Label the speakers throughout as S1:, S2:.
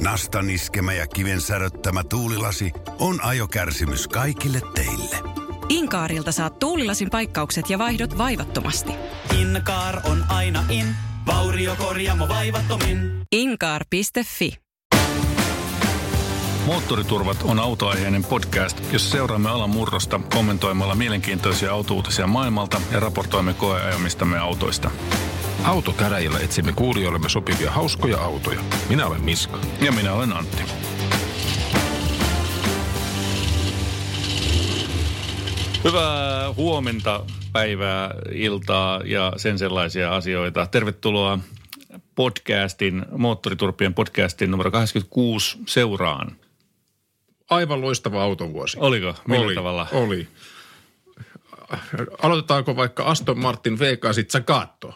S1: Nastan iskemä ja kiven säröttämä tuulilasi on ajokärsimys kaikille teille.
S2: Inkaarilta saat tuulilasin paikkaukset ja vaihdot vaivattomasti.
S3: Inkaar on aina in, vauriokorjaamo vaivattomin.
S2: Inkaar.fi
S4: Moottoriturvat on autoaiheinen podcast, jossa seuraamme alan murrosta kommentoimalla mielenkiintoisia autouutisia maailmalta ja raportoimme koeajamistamme autoista.
S5: Autokäräjillä etsimme kuulijoillemme sopivia hauskoja autoja. Minä olen Miska.
S4: Ja minä olen Antti. Hyvää huomenta, päivää, iltaa ja sen sellaisia asioita. Tervetuloa podcastin, Moottoriturpien podcastin numero 86 seuraan.
S5: Aivan loistava autovuosi.
S4: Oliko? Millä
S5: oli,
S4: tavalla?
S5: Oli. Aloitetaanko vaikka Aston Martin V8 Zagato?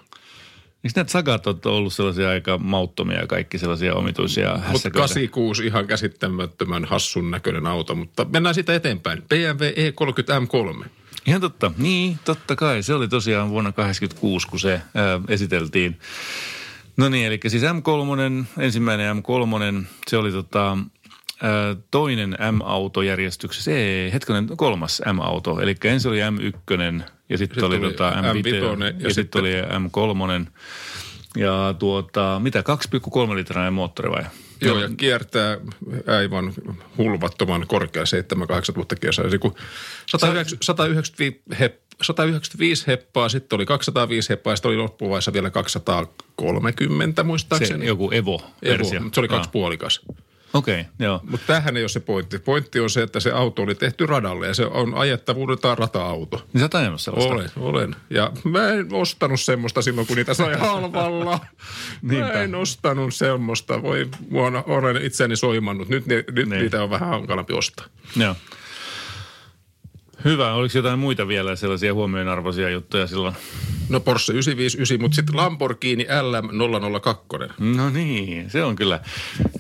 S4: Eikö näitä sagat ole ollut sellaisia aika mauttomia ja kaikki sellaisia omituisia
S5: Mutta
S4: hässäköitä?
S5: 86 ihan käsittämättömän hassun näköinen auto, mutta mennään sitä eteenpäin. BMW E30 M3.
S4: Ihan totta. Niin, totta kai. Se oli tosiaan vuonna 1986, kun se ää, esiteltiin. No niin, eli siis M3, ensimmäinen M3, se oli tota, ää, toinen M-auto järjestyksessä. Ei, hetkinen, kolmas M-auto. Eli ensin oli M1 ja sitten
S5: Sitten
S4: oli,
S5: oli
S4: tota, M5
S5: M5
S4: ja,
S5: ja
S4: sitten oli M3. Ja tuota, mitä, 2,3 litrainen moottori vai?
S5: Joo, ja kiertää aivan hulvattoman korkea 7-8 tuhatta kilsaa. Eli kun 190 195, hep, 195 heppaa, sitten oli 205 heppaa, sitten oli loppuvaiheessa vielä 230
S4: Se
S5: muistaakseni.
S4: joku Evo-versio.
S5: Evo, se oli kaksipuolikas.
S4: Okei, okay, joo.
S5: Mutta tämähän ei ole se pointti. Pointti on se, että se auto oli tehty radalle ja se on ajettavuudeltaan rata-auto.
S4: Niin sä oot ajanut sellaista?
S5: Olen, olen. Ja mä en ostanut semmoista silloin, kun niitä sai halvalla. mä en ostanut semmoista. Voi, vuonna olen itseäni soimannut. Nyt, ni, nyt
S4: Niin.
S5: niitä on vähän hankalampi ostaa.
S4: Joo. Hyvä. Oliko jotain muita vielä sellaisia huomionarvoisia juttuja silloin?
S5: No Porsche 959, mutta sitten Lamborghini LM002.
S4: No niin, se on kyllä.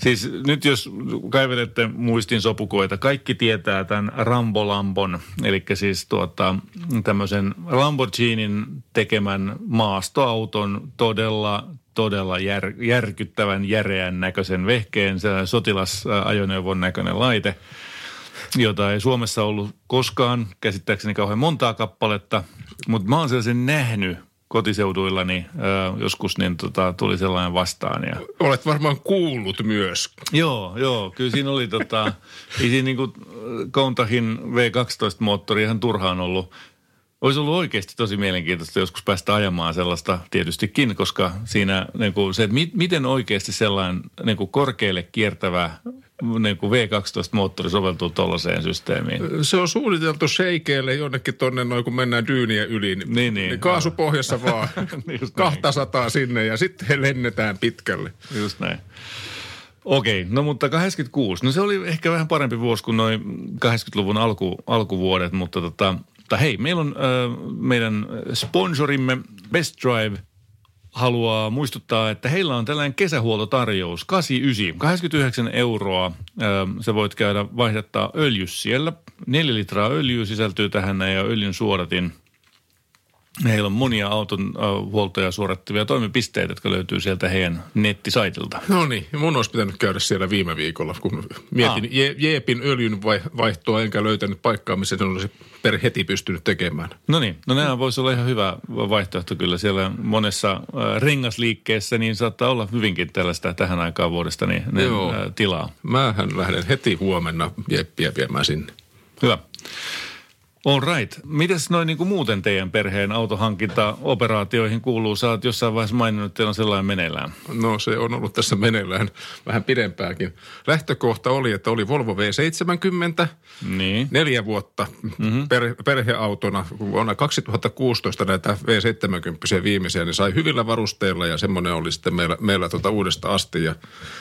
S4: Siis nyt jos kaivelette muistin sopukoita, kaikki tietää tämän Rambolambon, eli siis tuota, tämmöisen Lamborghinin tekemän maastoauton todella todella jär, järkyttävän järeän näköisen vehkeen, se sotilasajoneuvon näköinen laite, jota ei Suomessa ollut koskaan, käsittääkseni kauhean montaa kappaletta, mutta mä oon sellaisen nähnyt kotiseuduillani ö, joskus, niin tota, tuli sellainen vastaan. Ja,
S5: Olet varmaan kuullut myös.
S4: joo, joo, kyllä siinä oli tota, ei siinä niinku Countahin V12-moottori ihan turhaan ollut. Olisi ollut oikeasti tosi mielenkiintoista joskus päästä ajamaan sellaista tietystikin, koska siinä niin kuin se, että mi- miten oikeasti sellainen niin kuin korkealle kiertävä niin kuin V12-moottori soveltuu tuollaiseen systeemiin.
S5: Se on suunniteltu sheikeille jonnekin tonne noin, kun mennään dyyniä yli. Niin,
S4: Niin, niin.
S5: niin kaasupohjassa vaan.
S4: Just näin.
S5: 200 sinne ja sitten he lennetään pitkälle.
S4: Just näin. Okei, no mutta 86. No se oli ehkä vähän parempi vuosi kuin noin 80-luvun alku, alkuvuodet, mutta tota, mutta hei, meillä on äh, meidän sponsorimme Best Drive haluaa muistuttaa, että heillä on tällainen kesähuoltotarjous 89, 89 euroa. Sä voit käydä vaihdattaa öljys siellä. Neljä litraa öljyä sisältyy tähän ja öljyn suodatin. Heillä on monia auton äh, huoltoja suorittavia toimipisteitä, jotka löytyy sieltä heidän nettisaitilta.
S5: No niin, mun olisi pitänyt käydä siellä viime viikolla, kun mietin
S4: Ah.
S5: Je- Jeepin öljyn vai- vaihtoa, enkä löytänyt paikkaa, missä sen olisi per heti pystynyt tekemään.
S4: No niin, no nämä voisi olla ihan hyvä vaihtoehto kyllä. Siellä monessa äh, rengasliikkeessä niin saattaa olla hyvinkin tällaista tähän aikaan vuodesta niin, niin
S5: Joo.
S4: äh, tilaa.
S5: Mähän lähden heti huomenna Jeppiä viemään sinne.
S4: Hyvä. All right. Mites noin niin kuin muuten teidän perheen autohankinta-operaatioihin kuuluu? Sä oot jossain vaiheessa maininnut, että teillä on sellainen meneillään.
S5: No se on ollut tässä meneillään vähän pidempäänkin. Lähtökohta oli, että oli Volvo V70,
S4: Niin.
S5: neljä vuotta mm-hmm. per, perheautona. Vuonna 2016 näitä V70 viimeisiä, niin sai hyvillä varusteilla ja semmoinen oli sitten meillä, meillä tuota uudesta asti ja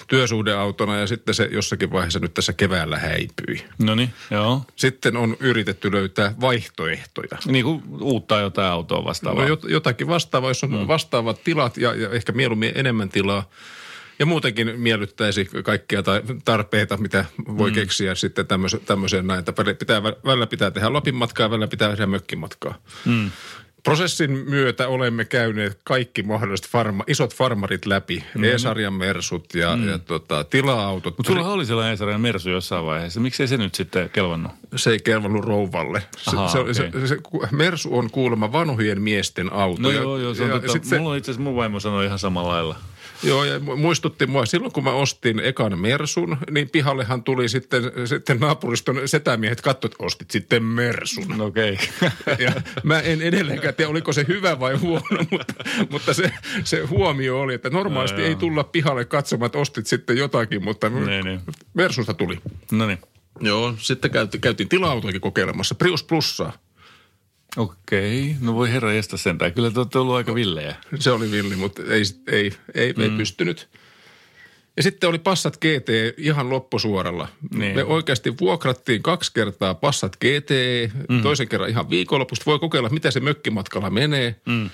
S5: työsuhdeautona ja sitten se jossakin vaiheessa nyt tässä keväällä häipyi.
S4: No niin, joo.
S5: Sitten on yritetty löytää vaihtoehtoja.
S4: Niin kuin uutta jotain autoa vastaavaa.
S5: No, jot- jotakin vastaavaa, jos on mm. vastaavat tilat ja, ja ehkä mieluummin enemmän tilaa. Ja muutenkin miellyttäisi kaikkia tai tarpeita, mitä voi mm. keksiä sitten tämmöiseen, tämmöiseen näin. Että pitää, välillä pitää tehdä Lapin matkaa ja välillä pitää tehdä mökkimatkaa. Mm. Prosessin myötä olemme käyneet kaikki mahdolliset farma, isot farmarit läpi. Mm. E-sarjan mersut ja, mm. ja tota, tila-autot.
S4: Mutta sulla oli sellainen E-sarjan mersu jossain vaiheessa. Miksi se nyt sitten kelvannut?
S5: Se ei kelvannut rouvalle. Se,
S4: Ahaa,
S5: se,
S4: okei.
S5: se, se, se, mersu on kuulemma vanhojen miesten auto.
S4: No
S5: ja,
S4: joo, joo, se on
S5: ja
S4: totta.
S5: sit se,
S4: Mulla on itse asiassa mun vaimo sanoi ihan samalla lailla.
S5: Joo, ja mu- muistutti mua, silloin kun mä ostin ekan Mersun, niin pihallehan tuli sitten, sitten naapuriston setämiehet katsoivat, että ostit sitten Mersun.
S4: No okei. Okay.
S5: Ja mä en edelleenkään tiedä, oliko se hyvä vai huono, mutta, mutta se, se huomio oli, että normaalisti
S4: No
S5: ei tulla pihalle katsomaan, että ostit sitten jotakin, mutta
S4: Niin, niin.
S5: Mersusta tuli.
S4: no niin.
S5: Joo, sitten käytiin, käytiin tila-autoikin kokeilemassa, Prius Plussaa.
S4: Okei, no voi herra estä sentään. Kyllä te olette ollut aika villejä.
S5: Se oli villi, mutta ei, ei, ei, mm. ei pystynyt. Ja sitten oli Passat GT ihan loppusuoralla.
S4: Niin.
S5: Me oikeasti vuokrattiin kaksi kertaa Passat GT, mm. toisen kerran ihan viikonlopusta. Voi kokeilla, mitä se mökkimatkalla menee. Mm.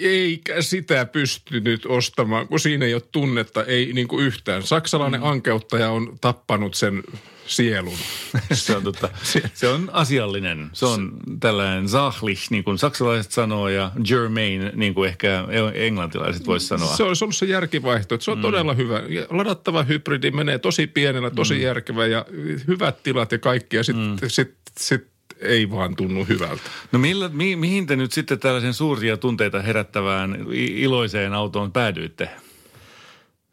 S5: Eikä sitä pystynyt ostamaan, kun siinä ei ole tunnetta, ei niin kuin yhtään. Saksalainen mm. ankeuttaja on tappanut sen sielun.
S4: Se on, totta. se on asiallinen. Se on tällainen sahlich, niin kuin saksalaiset sanoo, ja germain, niin kuin ehkä englantilaiset voisi sanoa.
S5: Se olisi ollut se järkivaihtoehto. Se on mm. todella hyvä. Ladattava hybridi menee tosi pienellä, tosi mm. järkevä ja hyvät tilat ja kaikki. Ja sitten mm. sit, sit ei vaan tunnu hyvältä.
S4: No millä, mi, mihin te nyt sitten tällaisen suuria tunteita herättävään iloiseen autoon päädyitte?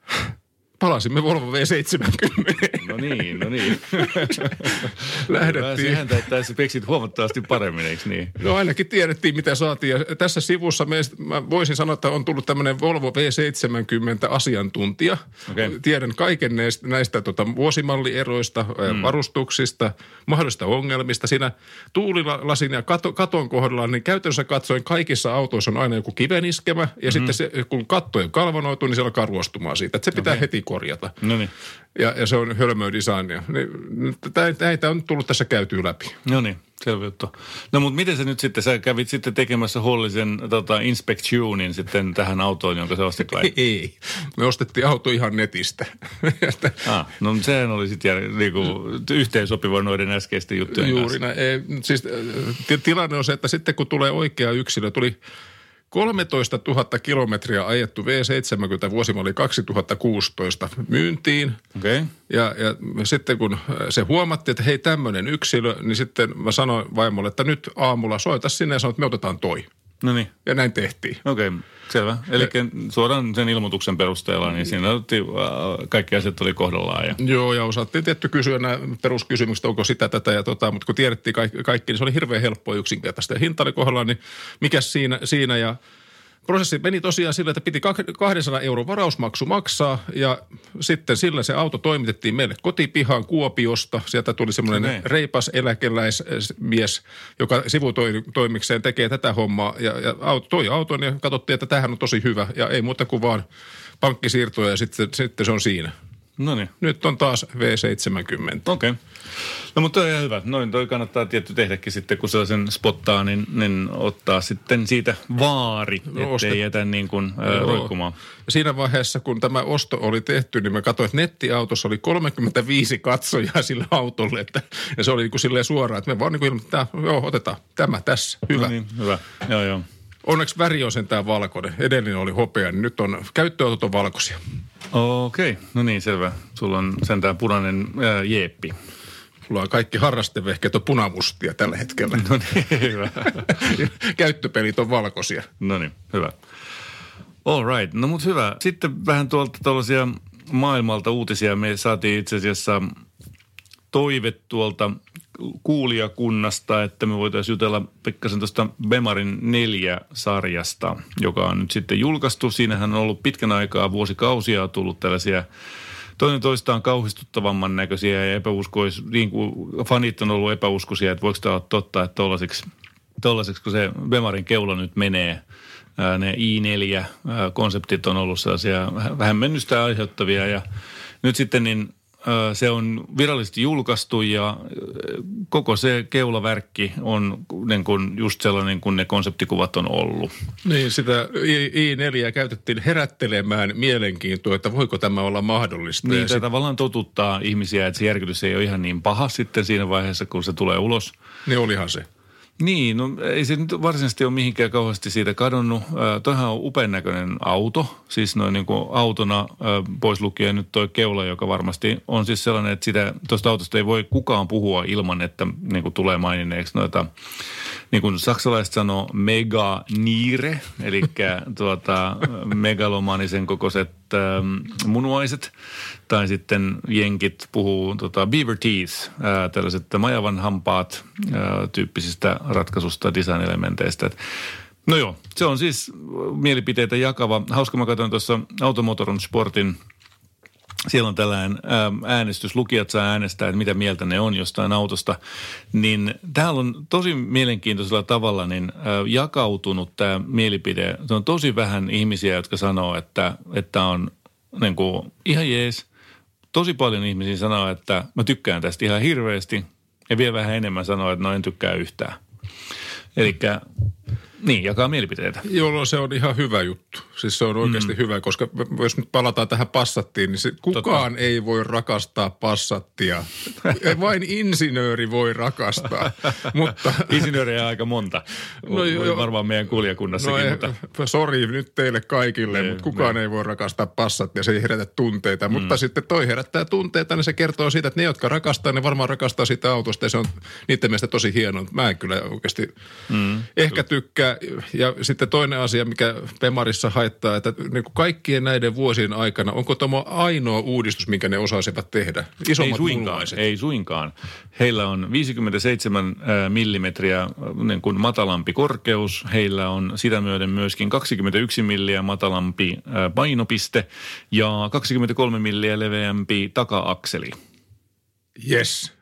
S5: Palasimme Volvo V70.
S4: No niin, no niin.
S5: Lähdettiin.
S4: Siihen täyttäisi speksit huomattavasti paremmin, eikö niin?
S5: No ainakin tiedettiin, mitä saatiin. Ja tässä sivussa meistä, mä voisin sanoa, että on tullut tämmöinen Volvo V70 asiantuntija.
S4: Okei.
S5: Tiedän kaiken näistä, näistä tota, vuosimallieroista, mm. varustuksista, mahdollisista ongelmista. Siinä tuulilasin ja kato, katon kohdalla, niin käytännössä katsoen kaikissa autoissa on aina joku kiveniskemä. Ja mm-hmm. sitten se, kun katto on kalvonoitu, niin se alkaa ruostumaan siitä. Että se pitää
S4: Okei.
S5: heti korjata.
S4: No niin.
S5: Ja, ja se on hölmöä designia. Niin, Näitä on tullut tässä käytyä läpi.
S4: No niin, selvä juttu. No mutta miten se nyt sitten, sä kävit sitten tekemässä Hollisen tota, inspectionin sitten tähän autoon, jonka sä ostit vai?
S5: Ei. Me ostettiin auto ihan netistä.
S4: Ah, no sehän oli sitten niinku, yhteensopiva noiden äskeisten juttujen
S5: Juuri
S4: kanssa.
S5: näin. Ei, Siis, äh, ti- tilanne on se, että sitten kun tulee oikea yksilö, tuli 13 000 kilometriä ajettu V70 vuosimalli 2016 myyntiin.
S4: Okay.
S5: Ja, ja sitten kun se huomattiin, että hei tämmöinen yksilö, niin sitten mä sanoin vaimolle, että nyt aamulla soita sinne ja sanoin, että me otetaan toi.
S4: No niin.
S5: Ja näin tehtiin.
S4: Okei, okay, selvä. Eli suoraan sen ilmoituksen perusteella, niin siinä otti, äh, kaikki asiat oli kohdallaan. Ja...
S5: Joo, ja osattiin tietty kysyä nämä peruskysymykset, onko sitä, tätä ja tota, mutta kun tiedettiin kaikki, kaikki niin se oli hirveän helppoa yksinkertaista. Ja hinta oli kohdallaan, niin mikä siinä, siinä ja prosessi meni tosiaan sillä, että piti kak- 200 euron varausmaksu maksaa ja sitten sillä se auto toimitettiin meille kotipihaan Kuopiosta. Sieltä tuli semmoinen
S4: Okei.
S5: reipas eläkeläismies, joka sivutoimikseen tekee tätä hommaa ja, ja auto, toi auton ja katsottiin, että tämähän on tosi hyvä ja ei muuta kuin vaan pankkisiirtoja ja sitten, sitten se on siinä.
S4: No niin,
S5: Nyt on taas V70.
S4: okei. Okay. No mutta on ihan hyvä. Noin toi kannattaa tietty tehdäkin sitten, kun sellaisen spottaa, niin, niin ottaa sitten siitä vaari,
S5: No,
S4: ettei
S5: ostet-
S4: jätä niin kuin
S5: Joo.
S4: roikkumaan.
S5: Ja Siinä vaiheessa, kun tämä osto oli tehty, niin mä katsoin, että nettiautossa oli 35 katsojaa sillä autolle. Että, ja se oli niin kuin silleen suoraan, että me vaan niin kuin että joo, otetaan tämä tässä, hyvä.
S4: No niin, hyvä. Joo, joo.
S5: Onneksi väri on sentään valkoinen. Edellinen oli hopea, niin nyt on käyttöautot on valkoisia.
S4: Okei, okay. no niin, selvä. Sulla on sentään punainen ää, jeeppi.
S5: Mulla on kaikki harrastevehkeet on punamustia tällä hetkellä.
S4: No niin, hyvä.
S5: Käyttöpelit on valkoisia.
S4: No niin, hyvä. All right, no mut hyvä. Sitten vähän tuolta tuollaisia maailmalta uutisia. Me saatiin itse asiassa toive tuolta kuulijakunnasta, että me voitaisiin jutella pikkasen tuosta Bemarin neljä sarjasta, joka on nyt sitten julkaistu. Siinähän on ollut pitkän aikaa, vuosikausia on tullut tällaisia toinen toistaan kauhistuttavamman näköisiä ja epäuskois, niin kuin fanit on ollut epäuskoisia, että voiko tämä olla totta, että tollaiseksi, tollaiseksi kun se Bemarin keula nyt menee, ne i4-konseptit on ollut sellaisia vähän mennystä aiheuttavia ja nyt sitten niin se on virallisesti julkaistu ja koko se keulavärkki on niin kuin just sellainen kuin ne konseptikuvat on ollut.
S5: Niin, sitä I- i4 käytettiin herättelemään mielenkiintoa, että voiko tämä olla mahdollista.
S4: Niin, se tavallaan totuttaa ihmisiä, että se järkytys ei ole ihan niin paha sitten siinä vaiheessa, kun se tulee ulos.
S5: Niin olihan se.
S4: Niin, no ei se nyt varsinaisesti ole mihinkään kauheasti siitä kadonnut. Toihan on upean näköinen auto, siis noin niin kuin autona pois lukien nyt toi keula, joka varmasti on siis sellainen, että sitä, tuosta autosta ei voi kukaan puhua ilman, että niin kuin tulee maininneeksi noita, niin kuin saksalaiset sanoo, mega niire, eli tuota, megalomanisen kokoiset ähm, munuaiset, tai sitten jenkit puhuu tota, beaver teeth, ää, tällaiset majavan hampaat ää, tyyppisistä ratkaisusta, design-elementeistä. Et, no joo, se on siis mielipiteitä jakava. Hauska, mä katsoin tuossa Automotoron Sportin siellä on tällainen äänestys, lukijat saa äänestää, että mitä mieltä ne on jostain autosta, niin täällä on tosi mielenkiintoisella tavalla niin jakautunut tämä mielipide. Se on tosi vähän ihmisiä, jotka sanoo, että, että on niin kuin, ihan jees. Tosi paljon ihmisiä sanoo, että mä tykkään tästä ihan hirveästi ja vielä vähän enemmän sanoo, että no en tykkää yhtään. Eli niin, jakaa mielipiteitä.
S5: Jolloin se on ihan hyvä juttu. Siis se on oikeasti mm. hyvä, koska jos nyt palataan tähän passattiin, niin se, kukaan Totta. ei voi rakastaa passattia. Vain insinööri voi rakastaa. mutta...
S4: Insinööriä on aika monta. No, jo, varmaan meidän kuljakunnassakin. No, mutta...
S5: Sori nyt teille kaikille, ei, mutta kukaan ne. ei voi rakastaa passattia. Se ei herätä tunteita. Mm. Mutta sitten toi herättää tunteita, niin se kertoo siitä, että ne, jotka rakastaa, ne varmaan rakastaa sitä autosta. Ja se on niiden mielestä tosi hieno. Mä en kyllä oikeasti mm. ehkä tykkää. Ja sitten toinen asia, mikä Pemarissa haittaa, että niin kuin kaikkien näiden vuosien aikana, onko tämä ainoa uudistus, minkä ne osaisivat tehdä? Isommat
S4: ei suinkaan, ei suinkaan. Heillä on 57 millimetriä niin kuin matalampi korkeus, heillä on sitä myöden myöskin 21 milliä matalampi painopiste ja 23 milliä leveämpi taka-akseli.
S5: Yes.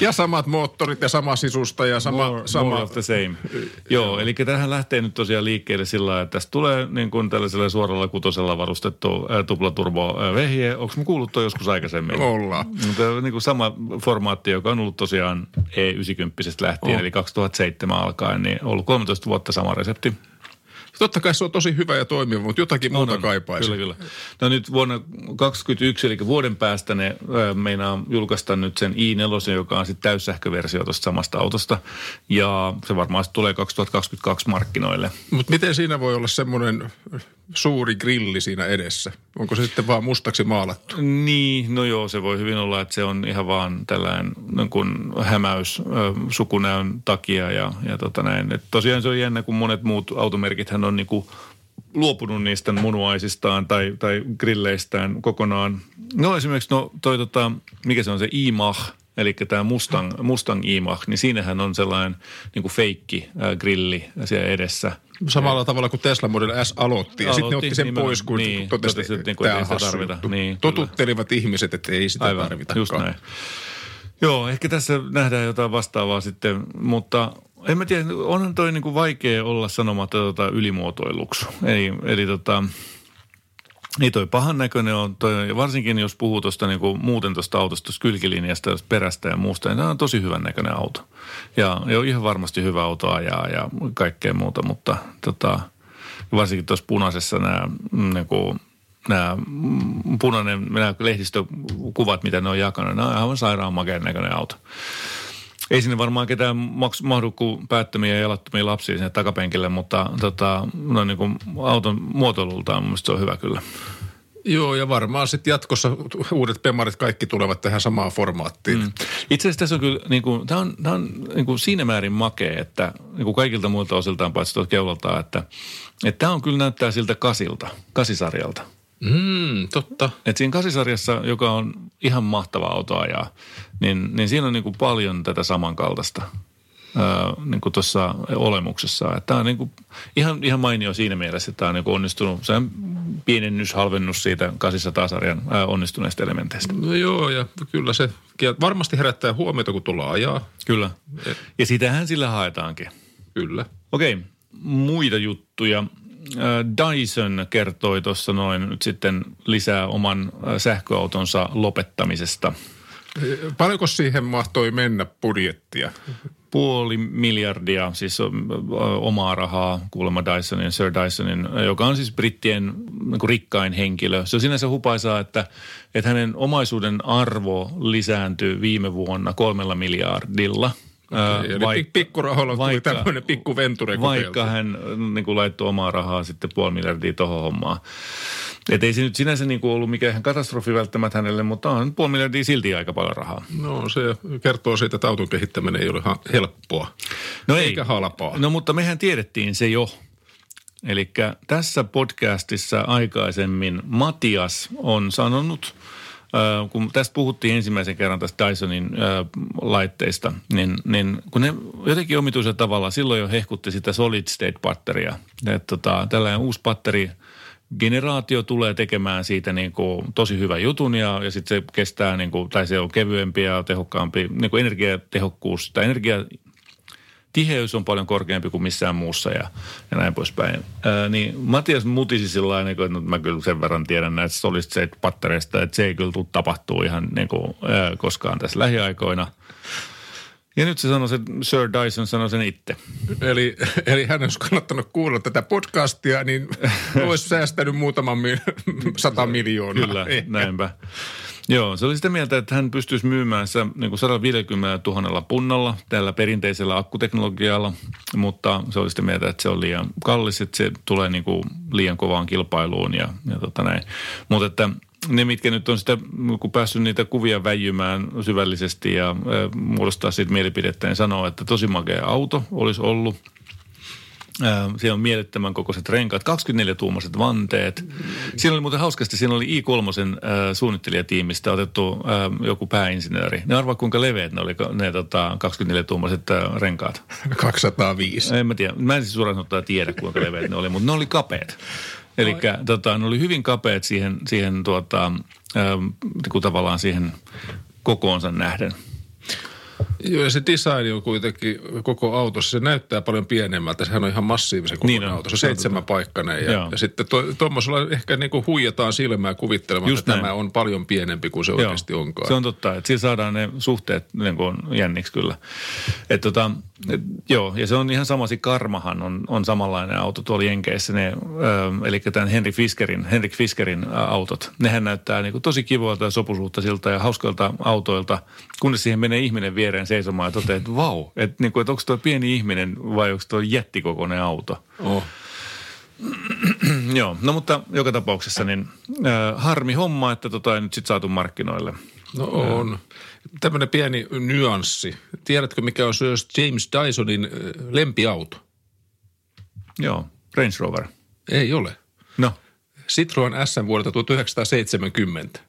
S5: Ja samat moottorit ja sama sisusta ja sama...
S4: More,
S5: sama...
S4: more of the same. Joo, eli tähän lähtee nyt tosiaan liikkeelle sillä että tästä tulee niin kuin tällaisella suoralla kutosella varustettu ää, tuplaturbo vehje. Onko mä kuullut toi joskus aikaisemmin?
S5: Ollaan.
S4: Mutta niin kuin sama formaatti, joka on ollut tosiaan E90 lähtien, oh. eli 2007 alkaen, niin ollut 13 vuotta sama resepti.
S5: Totta kai se on tosi hyvä ja toimiva, mutta jotakin muuta no, kaipaisi.
S4: Kyllä, kyllä. No nyt vuonna 2021, eli vuoden päästä ne äh, meinaa julkaista nyt sen i4, joka on sitten täyssähköversio tuosta samasta autosta. Ja se varmaan tulee 2022 markkinoille.
S5: Mutta miten siinä voi olla semmoinen suuri grilli siinä edessä? Onko se sitten vaan mustaksi maalattu?
S4: Niin, no joo, se voi hyvin olla, että se on ihan vaan tällainen niin kuin hämäys äh, sukunäön takia ja, ja tota näin. Et tosiaan se on jännä, kun monet muut automerkit on niin kuin luopunut niistä munuaisistaan tai, tai grilleistään kokonaan. No esimerkiksi no toi tota, mikä se on se IMAH, eli tämä Mustang, Mustang IMAH, niin siinähän on sellainen niin kuin feikki äh, grilli siellä edessä.
S5: Samalla ja. tavalla kuin Tesla Model S aloitti, ja sitten ne otti sen nimenomaan, pois, kun niin, totesi, että niin tämä on tarvita. Niin, Totuttelivat kyllä. ihmiset, että ei sitä Aivan, tarvita.
S4: just näin. Joo, ehkä tässä nähdään jotain vastaavaa sitten, mutta en mä tiedä, onhan toi niin kuin vaikea olla sanomatta tota ylimuotoiluksi. Eli, eli tota, niin toi pahan näköinen on, toi, varsinkin jos puhuu tuosta niinku, muuten tuosta autosta, tuosta kylkilinjasta, perästä ja muusta, niin tämä on tosi hyvän näköinen auto. Ja, ja on ihan varmasti hyvä auto ajaa ja kaikkea muuta, mutta tota, varsinkin tuossa punaisessa nämä niinku, nämä punainen, nämä lehdistökuvat, mitä ne on jakanut, nämä on aivan sairaan näköinen auto ei sinne varmaan ketään maks, mahdu kuin päättömiä ja jalattomia lapsia sinne takapenkille, mutta tota, no niin kuin auton muotoilultaan mun se on hyvä kyllä.
S5: Joo, ja varmaan sitten jatkossa uudet pemarit kaikki tulevat tähän samaan formaattiin. Mm.
S4: Itse asiassa tässä on kyllä, niin kuin, tämä on, tämä on niin kuin siinä määrin makea, että niin kuin kaikilta muilta osiltaan paitsi tuolta keulalta, että, että tämä on kyllä näyttää siltä kasilta, kasisarjalta.
S5: Mm, totta.
S4: Et siinä kasisarjassa, joka on ihan mahtava auto ajaa, niin, niin siinä on niin kuin paljon tätä samankaltaista niin kuin tuossa olemuksessa. Tämä on niin kuin ihan, ihan mainio siinä mielessä, että tämä on niin kuin onnistunut. Se on pienennys, halvennus siitä 800-sarjan onnistuneista elementeistä.
S5: No joo, ja kyllä se varmasti herättää huomiota, kun tullaan ajaa.
S4: Kyllä. Ja sitähän sillä haetaankin.
S5: Kyllä.
S4: Okei, muita juttuja. Dyson kertoi tuossa noin nyt sitten lisää oman sähköautonsa lopettamisesta.
S5: Paljonko siihen mahtoi mennä budjettia?
S4: Puoli miljardia, siis omaa rahaa kuulemma Dysonin, Sir Dysonin, joka on siis brittien niin rikkain henkilö. Se on sinänsä hupaisaa, että, että hänen omaisuuden arvo lisääntyi viime vuonna kolmella miljardilla – Ää,
S5: Eli vaikka, pikkurahoilla tuli tämmöinen pikku venture
S4: Vaikka hän niin kuin laittoi omaa rahaa sitten puoli miljardia tuohon hommaan. Et ei se nyt sinänsä niin kuin ollut mikään katastrofi välttämättä hänelle, mutta on puoli miljardia silti aika paljon rahaa.
S5: No se kertoo siitä, että auton kehittäminen ei ole helppoa.
S4: No
S5: Eikä halpaa.
S4: No mutta mehän tiedettiin se jo. Eli tässä podcastissa aikaisemmin Matias on sanonut, kun tästä puhuttiin ensimmäisen kerran tästä Dysonin laitteista, niin, niin kun ne jotenkin omituisella tavalla silloin jo hehkutti sitä solid state batteria. Että tota, tällainen uusi batteri generaatio tulee tekemään siitä niin kuin tosi hyvä jutun ja, ja sitten se kestää, niin kuin, tai se on kevyempi ja tehokkaampi, niin kuin energiatehokkuus tai energia tiheys on paljon korkeampi kuin missään muussa ja, ja näin poispäin. Ää, niin Matias mutisi sillä tavalla, niin että mä kyllä sen verran tiedän näistä solid state pattereista, että se ei kyllä tule tapahtuu ihan niin kuin, ää, koskaan tässä lähiaikoina. Ja nyt se sanoi, se Sir Dyson sanoi sen itse.
S5: Eli, eli hän olisi kannattanut kuulla tätä podcastia, niin olisi säästänyt muutaman mi- sata miljoonaa.
S4: Kyllä, Ehkä. näinpä. Joo, se oli sitä mieltä, että hän pystyisi myymään se niin kuin 150 000 punnalla tällä perinteisellä akkuteknologialla, mutta se oli sitä mieltä, että se on liian kallis, että se tulee niin kuin liian kovaan kilpailuun ja, ja tota näin. Mutta että ne, mitkä nyt on sitä, kun päässyt niitä kuvia väijymään syvällisesti ja äh, muodostaa siitä mielipidettä, niin sanoo, että tosi makea auto olisi ollut – siellä on mielettömän kokoiset renkaat, 24-tuumaiset vanteet. Siinä oli muuten hauskasti, siinä oli I3 äh, suunnittelijatiimistä otettu joku pääinsinööri. Ne arvaa kuinka leveät ne oli ne tota, 24-tuumaiset äh, renkaat.
S5: 205.
S4: En mä tiedä. Mä en siis suoraan sanottuna tiedä kuinka leveät ne oli, mutta ne oli kapeat. Eli tota, ne oli hyvin kapeat siihen, siihen tuota, äh, tavallaan siihen kokoonsa nähden.
S5: Joo, ja se design on kuitenkin koko autossa, se näyttää paljon pienemmältä. Sehän on ihan massiivisen koko niin auto. Se on seitsemän paikkainen. Ja, ja sitten tuommoisella to, ehkä niin kuin huijataan silmää kuvittelemaan, Just että näin. tämä on paljon pienempi kuin se Joo, oikeasti onkaan.
S4: Se on totta, että siinä saadaan ne suhteet niin kuin jänniksi kyllä. Et tota, et, joo, ja se on ihan sama, Karmahan on, on samanlainen auto tuolla Jenkeissä. Ne, ö, eli tämän Henry Fiskerin, Henrik Fiskerin autot. Nehän näyttää niin kuin tosi kivoilta ja sopusuhtaisilta ja hauskoilta autoilta, kunnes siihen menee ihminen viereen seisomaan ja toteaa, että vau, että, niin kuin, että onko tuo pieni ihminen vai onko tuo jättikokoinen auto.
S5: Oh.
S4: Joo, no mutta joka tapauksessa niin äh, harmi homma, että tota ei nyt sitten saatu markkinoille.
S5: No on. Tämmöinen pieni nyanssi. Tiedätkö, mikä on myös James Dysonin lempiauto?
S4: Joo, Range Rover.
S5: Ei ole.
S4: No?
S5: Citroen SM vuodelta 1970.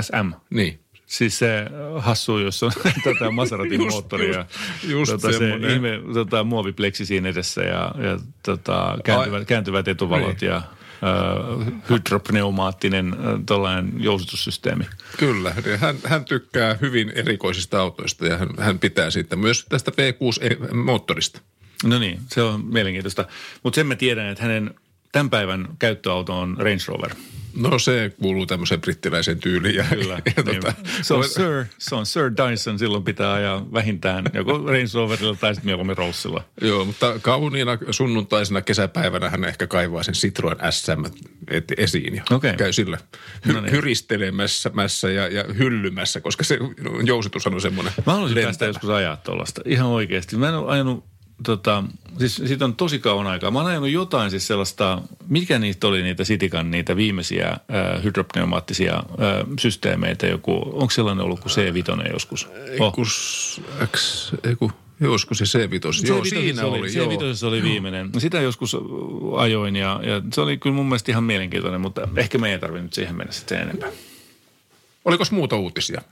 S4: SM?
S5: Niin.
S4: Siis se hassu, jos on tätä Maseratin just, moottoria. Just, just tota, se ihme tota, muovipleksi siinä edessä ja, ja tota, kääntyvät, kääntyvät etuvalot niin. ja äh, hydropneumaattinen äh, jousitussysteemi.
S5: Kyllä, hän, hän tykkää hyvin erikoisista autoista ja hän, hän pitää siitä myös tästä V6-moottorista.
S4: No niin, se on mielenkiintoista. Mutta sen mä tiedän, että hänen tämän päivän käyttöauto on Range Rover.
S5: No se kuuluu tämmöiseen brittiläiseen tyyliin. Ja,
S4: Kyllä. ja niin. tota, se, on Sir, se on Sir Dyson, silloin pitää ajaa vähintään joko Range Roverilla tai sitten mieluummin Rollsilla.
S5: Joo, mutta kauniina sunnuntaisena kesäpäivänä hän ehkä kaivaa sen Citroen SM esiin ja okay. käy sillä hy- no niin. hyristelemässä ja, ja hyllymässä, koska se jousitus on semmoinen
S4: Mä haluaisin lentävä. päästä joskus ajaa tuollaista, ihan oikeasti. Mä en ole ajanut tota, siis siitä on tosi kauan aikaa. Mä oon ajanut jotain siis sellaista, mikä niitä oli niitä Sitikan niitä viimeisiä äh, hydropneumaattisia äh, systeemeitä joku, onko sellainen ollut kuin C5 joskus?
S5: Oh. Eikus, X, eiku, Joskus se C5. Joo, siinä
S4: oli.
S5: oli
S4: C5 oli viimeinen. Sitä joskus ajoin ja, ja se oli kyllä mun mielestä ihan mielenkiintoinen, mutta ehkä me ei tarvitse nyt siihen mennä sitten enempää.
S5: Oliko muuta uutisia?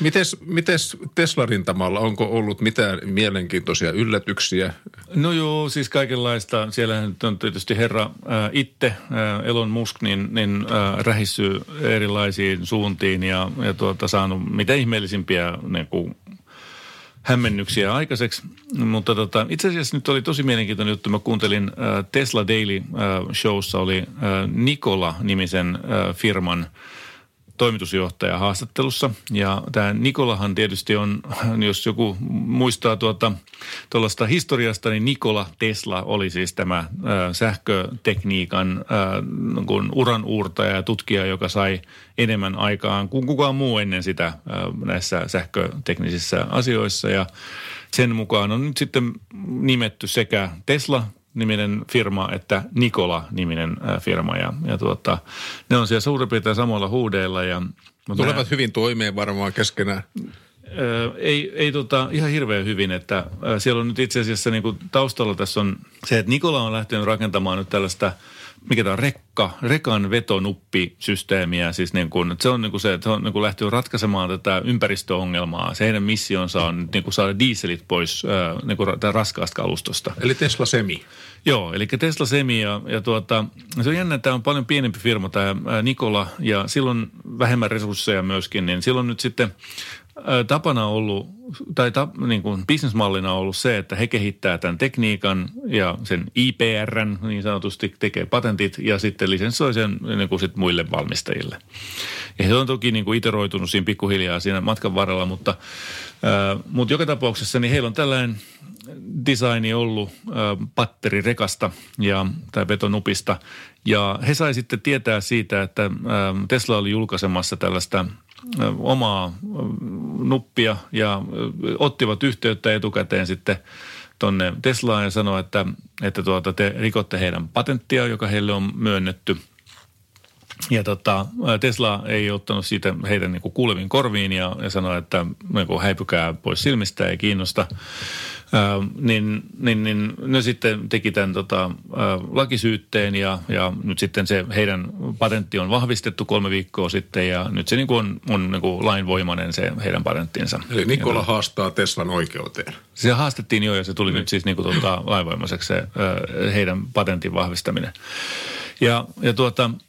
S5: Mites, mites Tesla-rintamalla, onko ollut mitään mielenkiintoisia yllätyksiä?
S4: No joo, siis kaikenlaista. Siellä on tietysti herra äh, itse, äh, Elon Musk, niin, niin äh, rähissyy erilaisiin suuntiin ja, ja tuota, saanut mitä ihmeellisimpiä niin kuin, hämmennyksiä aikaiseksi. Mutta tota, itse asiassa nyt oli tosi mielenkiintoinen juttu. Mä kuuntelin äh, Tesla Daily äh, Showssa oli äh, Nikola-nimisen äh, firman – toimitusjohtaja haastattelussa. Ja tämä Nikolahan tietysti on, jos joku muistaa tuota tuollaista historiasta, niin Nikola Tesla oli siis tämä äh, sähkötekniikan äh, kun uran uurtaja ja tutkija, joka sai enemmän aikaan kuin kukaan muu ennen sitä näissä sähköteknisissä asioissa. Ja sen mukaan on nyt sitten nimetty sekä Tesla-niminen firma että Nikola-niminen ää, firma. Ja, ja tuota, ne on siellä suurin piirtein samalla huudeilla. Ja,
S5: Tulevat
S4: nämä-
S5: hyvin toimeen varmaan keskenään.
S4: Ö, ei, ei tota, ihan hirveän hyvin, että ö, siellä on nyt itse asiassa niin kuin taustalla tässä on se, että Nikola on lähtenyt rakentamaan nyt tällaista, mikä tämä on, rekka, rekan vetonuppisysteemiä. Siis niin kuin, se on niin kuin se, että se on niin kuin lähtenyt ratkaisemaan tätä ympäristöongelmaa. Se heidän missionsa on niin kuin saada dieselit pois niin kuin ra- raskaasta kalustosta.
S5: Eli Tesla Semi.
S4: Joo, eli Tesla Semi ja, ja tuota, se on jännä, että tämä on paljon pienempi firma tämä Nikola ja silloin vähemmän resursseja myöskin, niin silloin nyt sitten tapana ollut, tai ta, niin kuin bisnesmallina on ollut se, että he kehittää tämän tekniikan ja sen IPRn niin sanotusti tekee patentit ja sitten lisenssoi sen niin kuin sit muille valmistajille. Ja he on toki niin kuin iteroitunut siinä pikkuhiljaa siinä matkan varrella, mutta, ää, mutta joka tapauksessa niin heillä on tällainen designi ollut äh, patterirekasta ja, tai betonupista. Ja he sai sitten tietää siitä, että äh, Tesla oli julkaisemassa tällaista äh, omaa nuppia ja ottivat yhteyttä etukäteen sitten tonne Teslaan ja sanoi, että, että tuota, te rikotte heidän patenttia, joka heille on myönnetty – ja tota, Tesla ei ottanut siitä heidän niin kuuleviin korviin ja, ja sanoi, että niin häipykää pois silmistä, ei kiinnosta. Ää, niin, niin, niin ne sitten teki tämän tota, ää, lakisyytteen ja, ja nyt sitten se heidän patentti on vahvistettu kolme viikkoa sitten ja nyt se niin kuin on, on niin kuin lainvoimainen se heidän patenttinsa.
S5: Eli Nikola haastaa Teslan oikeuteen.
S4: Se haastettiin jo ja se tuli nyt siis niin kuin tuota, lainvoimaiseksi se ö, heidän patentin vahvistaminen. Ja, ja tuota, ö,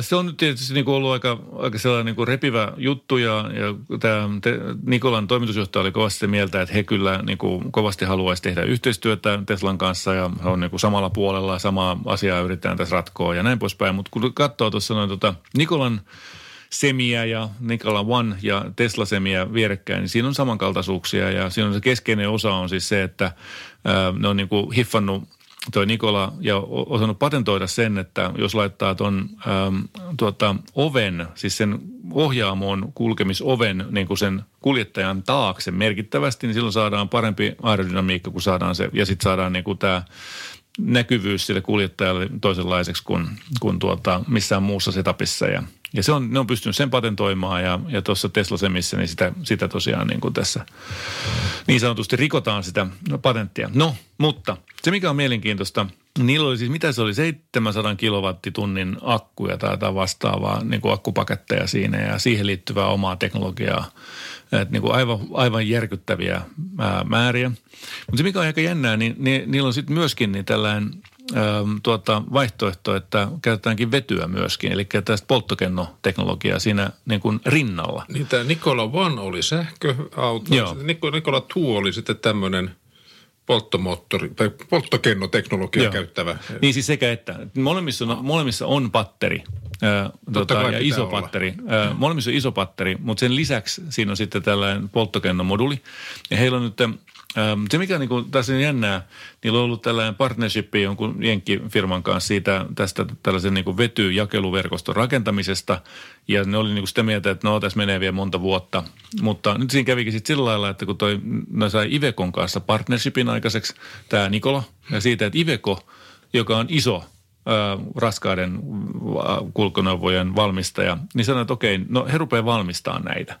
S4: se on nyt tietysti niin kuin ollut aika, aika sellainen niin kuin repivä juttu ja, ja tämä te, Nikolan toimitusjohtaja oli kovasti mieltä, että he kyllä niin kuin kovasti haluaisi tehdä yhteistyötä Teslan kanssa ja he on niin kuin samalla puolella samaa asiaa yritetään tässä ratkoa ja näin poispäin. Mutta kun katsoo tuossa noin tota Nikolan Semiä ja Nikola One ja Tesla Semiä vierekkäin, niin siinä on samankaltaisuuksia ja siinä on se keskeinen osa on siis se, että ää, ne on niin kuin hiffannut toi Nikola ja osannut patentoida sen, että jos laittaa ton äm, tuota, oven, siis sen ohjaamoon kulkemisoven niin kuin sen kuljettajan taakse merkittävästi, niin silloin saadaan parempi aerodynamiikka, kun saadaan se, ja sitten saadaan niin kuin tämä näkyvyys sille kuljettajalle toisenlaiseksi kuin, kuin tuota, missään muussa setupissa. Ja, ja se on, ne on pystynyt sen patentoimaan ja, ja tuossa Tesla Semissä, niin sitä, sitä tosiaan niin kuin tässä niin sanotusti rikotaan sitä patenttia. No, mutta se mikä on mielenkiintoista, niillä oli siis, mitä se oli, 700 kilowattitunnin akkuja tai jotain vastaavaa niin kuin akkupaketteja siinä ja siihen liittyvää omaa teknologiaa. Et niin kuin aivan, aivan järkyttäviä ää, määriä. Mutta se mikä on aika jännää, niin, niin niillä on sitten myöskin niin tällainen äm, tuota, vaihtoehto, että käytetäänkin vetyä myöskin, eli tästä polttokennoteknologiaa siinä niin kuin rinnalla.
S5: Niin tämä Nikola One oli sähköauto.
S4: Joo.
S5: Niko- Nikola Two oli sitten tämmöinen polttomoottori tai polttokennoteknologia
S4: Joo.
S5: käyttävä.
S4: Niin siis sekä että. Molemmissa on, molemmissa on patteri. Ää, tota, ja iso
S5: olla.
S4: patteri. Ää, molemmissa on iso patteri, mutta sen lisäksi siinä on sitten tällainen polttokennomoduli. Ja heillä on nyt, se mikä niin tässä on jännää, niillä on ollut tällainen partnership jonkun jenkkifirman kanssa siitä tästä tällaisen niin vetyjakeluverkoston rakentamisesta. Ja ne oli niin sitä mieltä, että no tässä menee vielä monta vuotta. Mutta nyt siinä kävikin sitten sillä lailla, että kun toi, ne sai Ivekon kanssa partnershipin aikaiseksi, tämä Nikola, ja siitä, että Iveko, joka on iso raskaiden kulkuneuvojen valmistaja, niin sanoi, että okei, no he rupeaa valmistamaan näitä.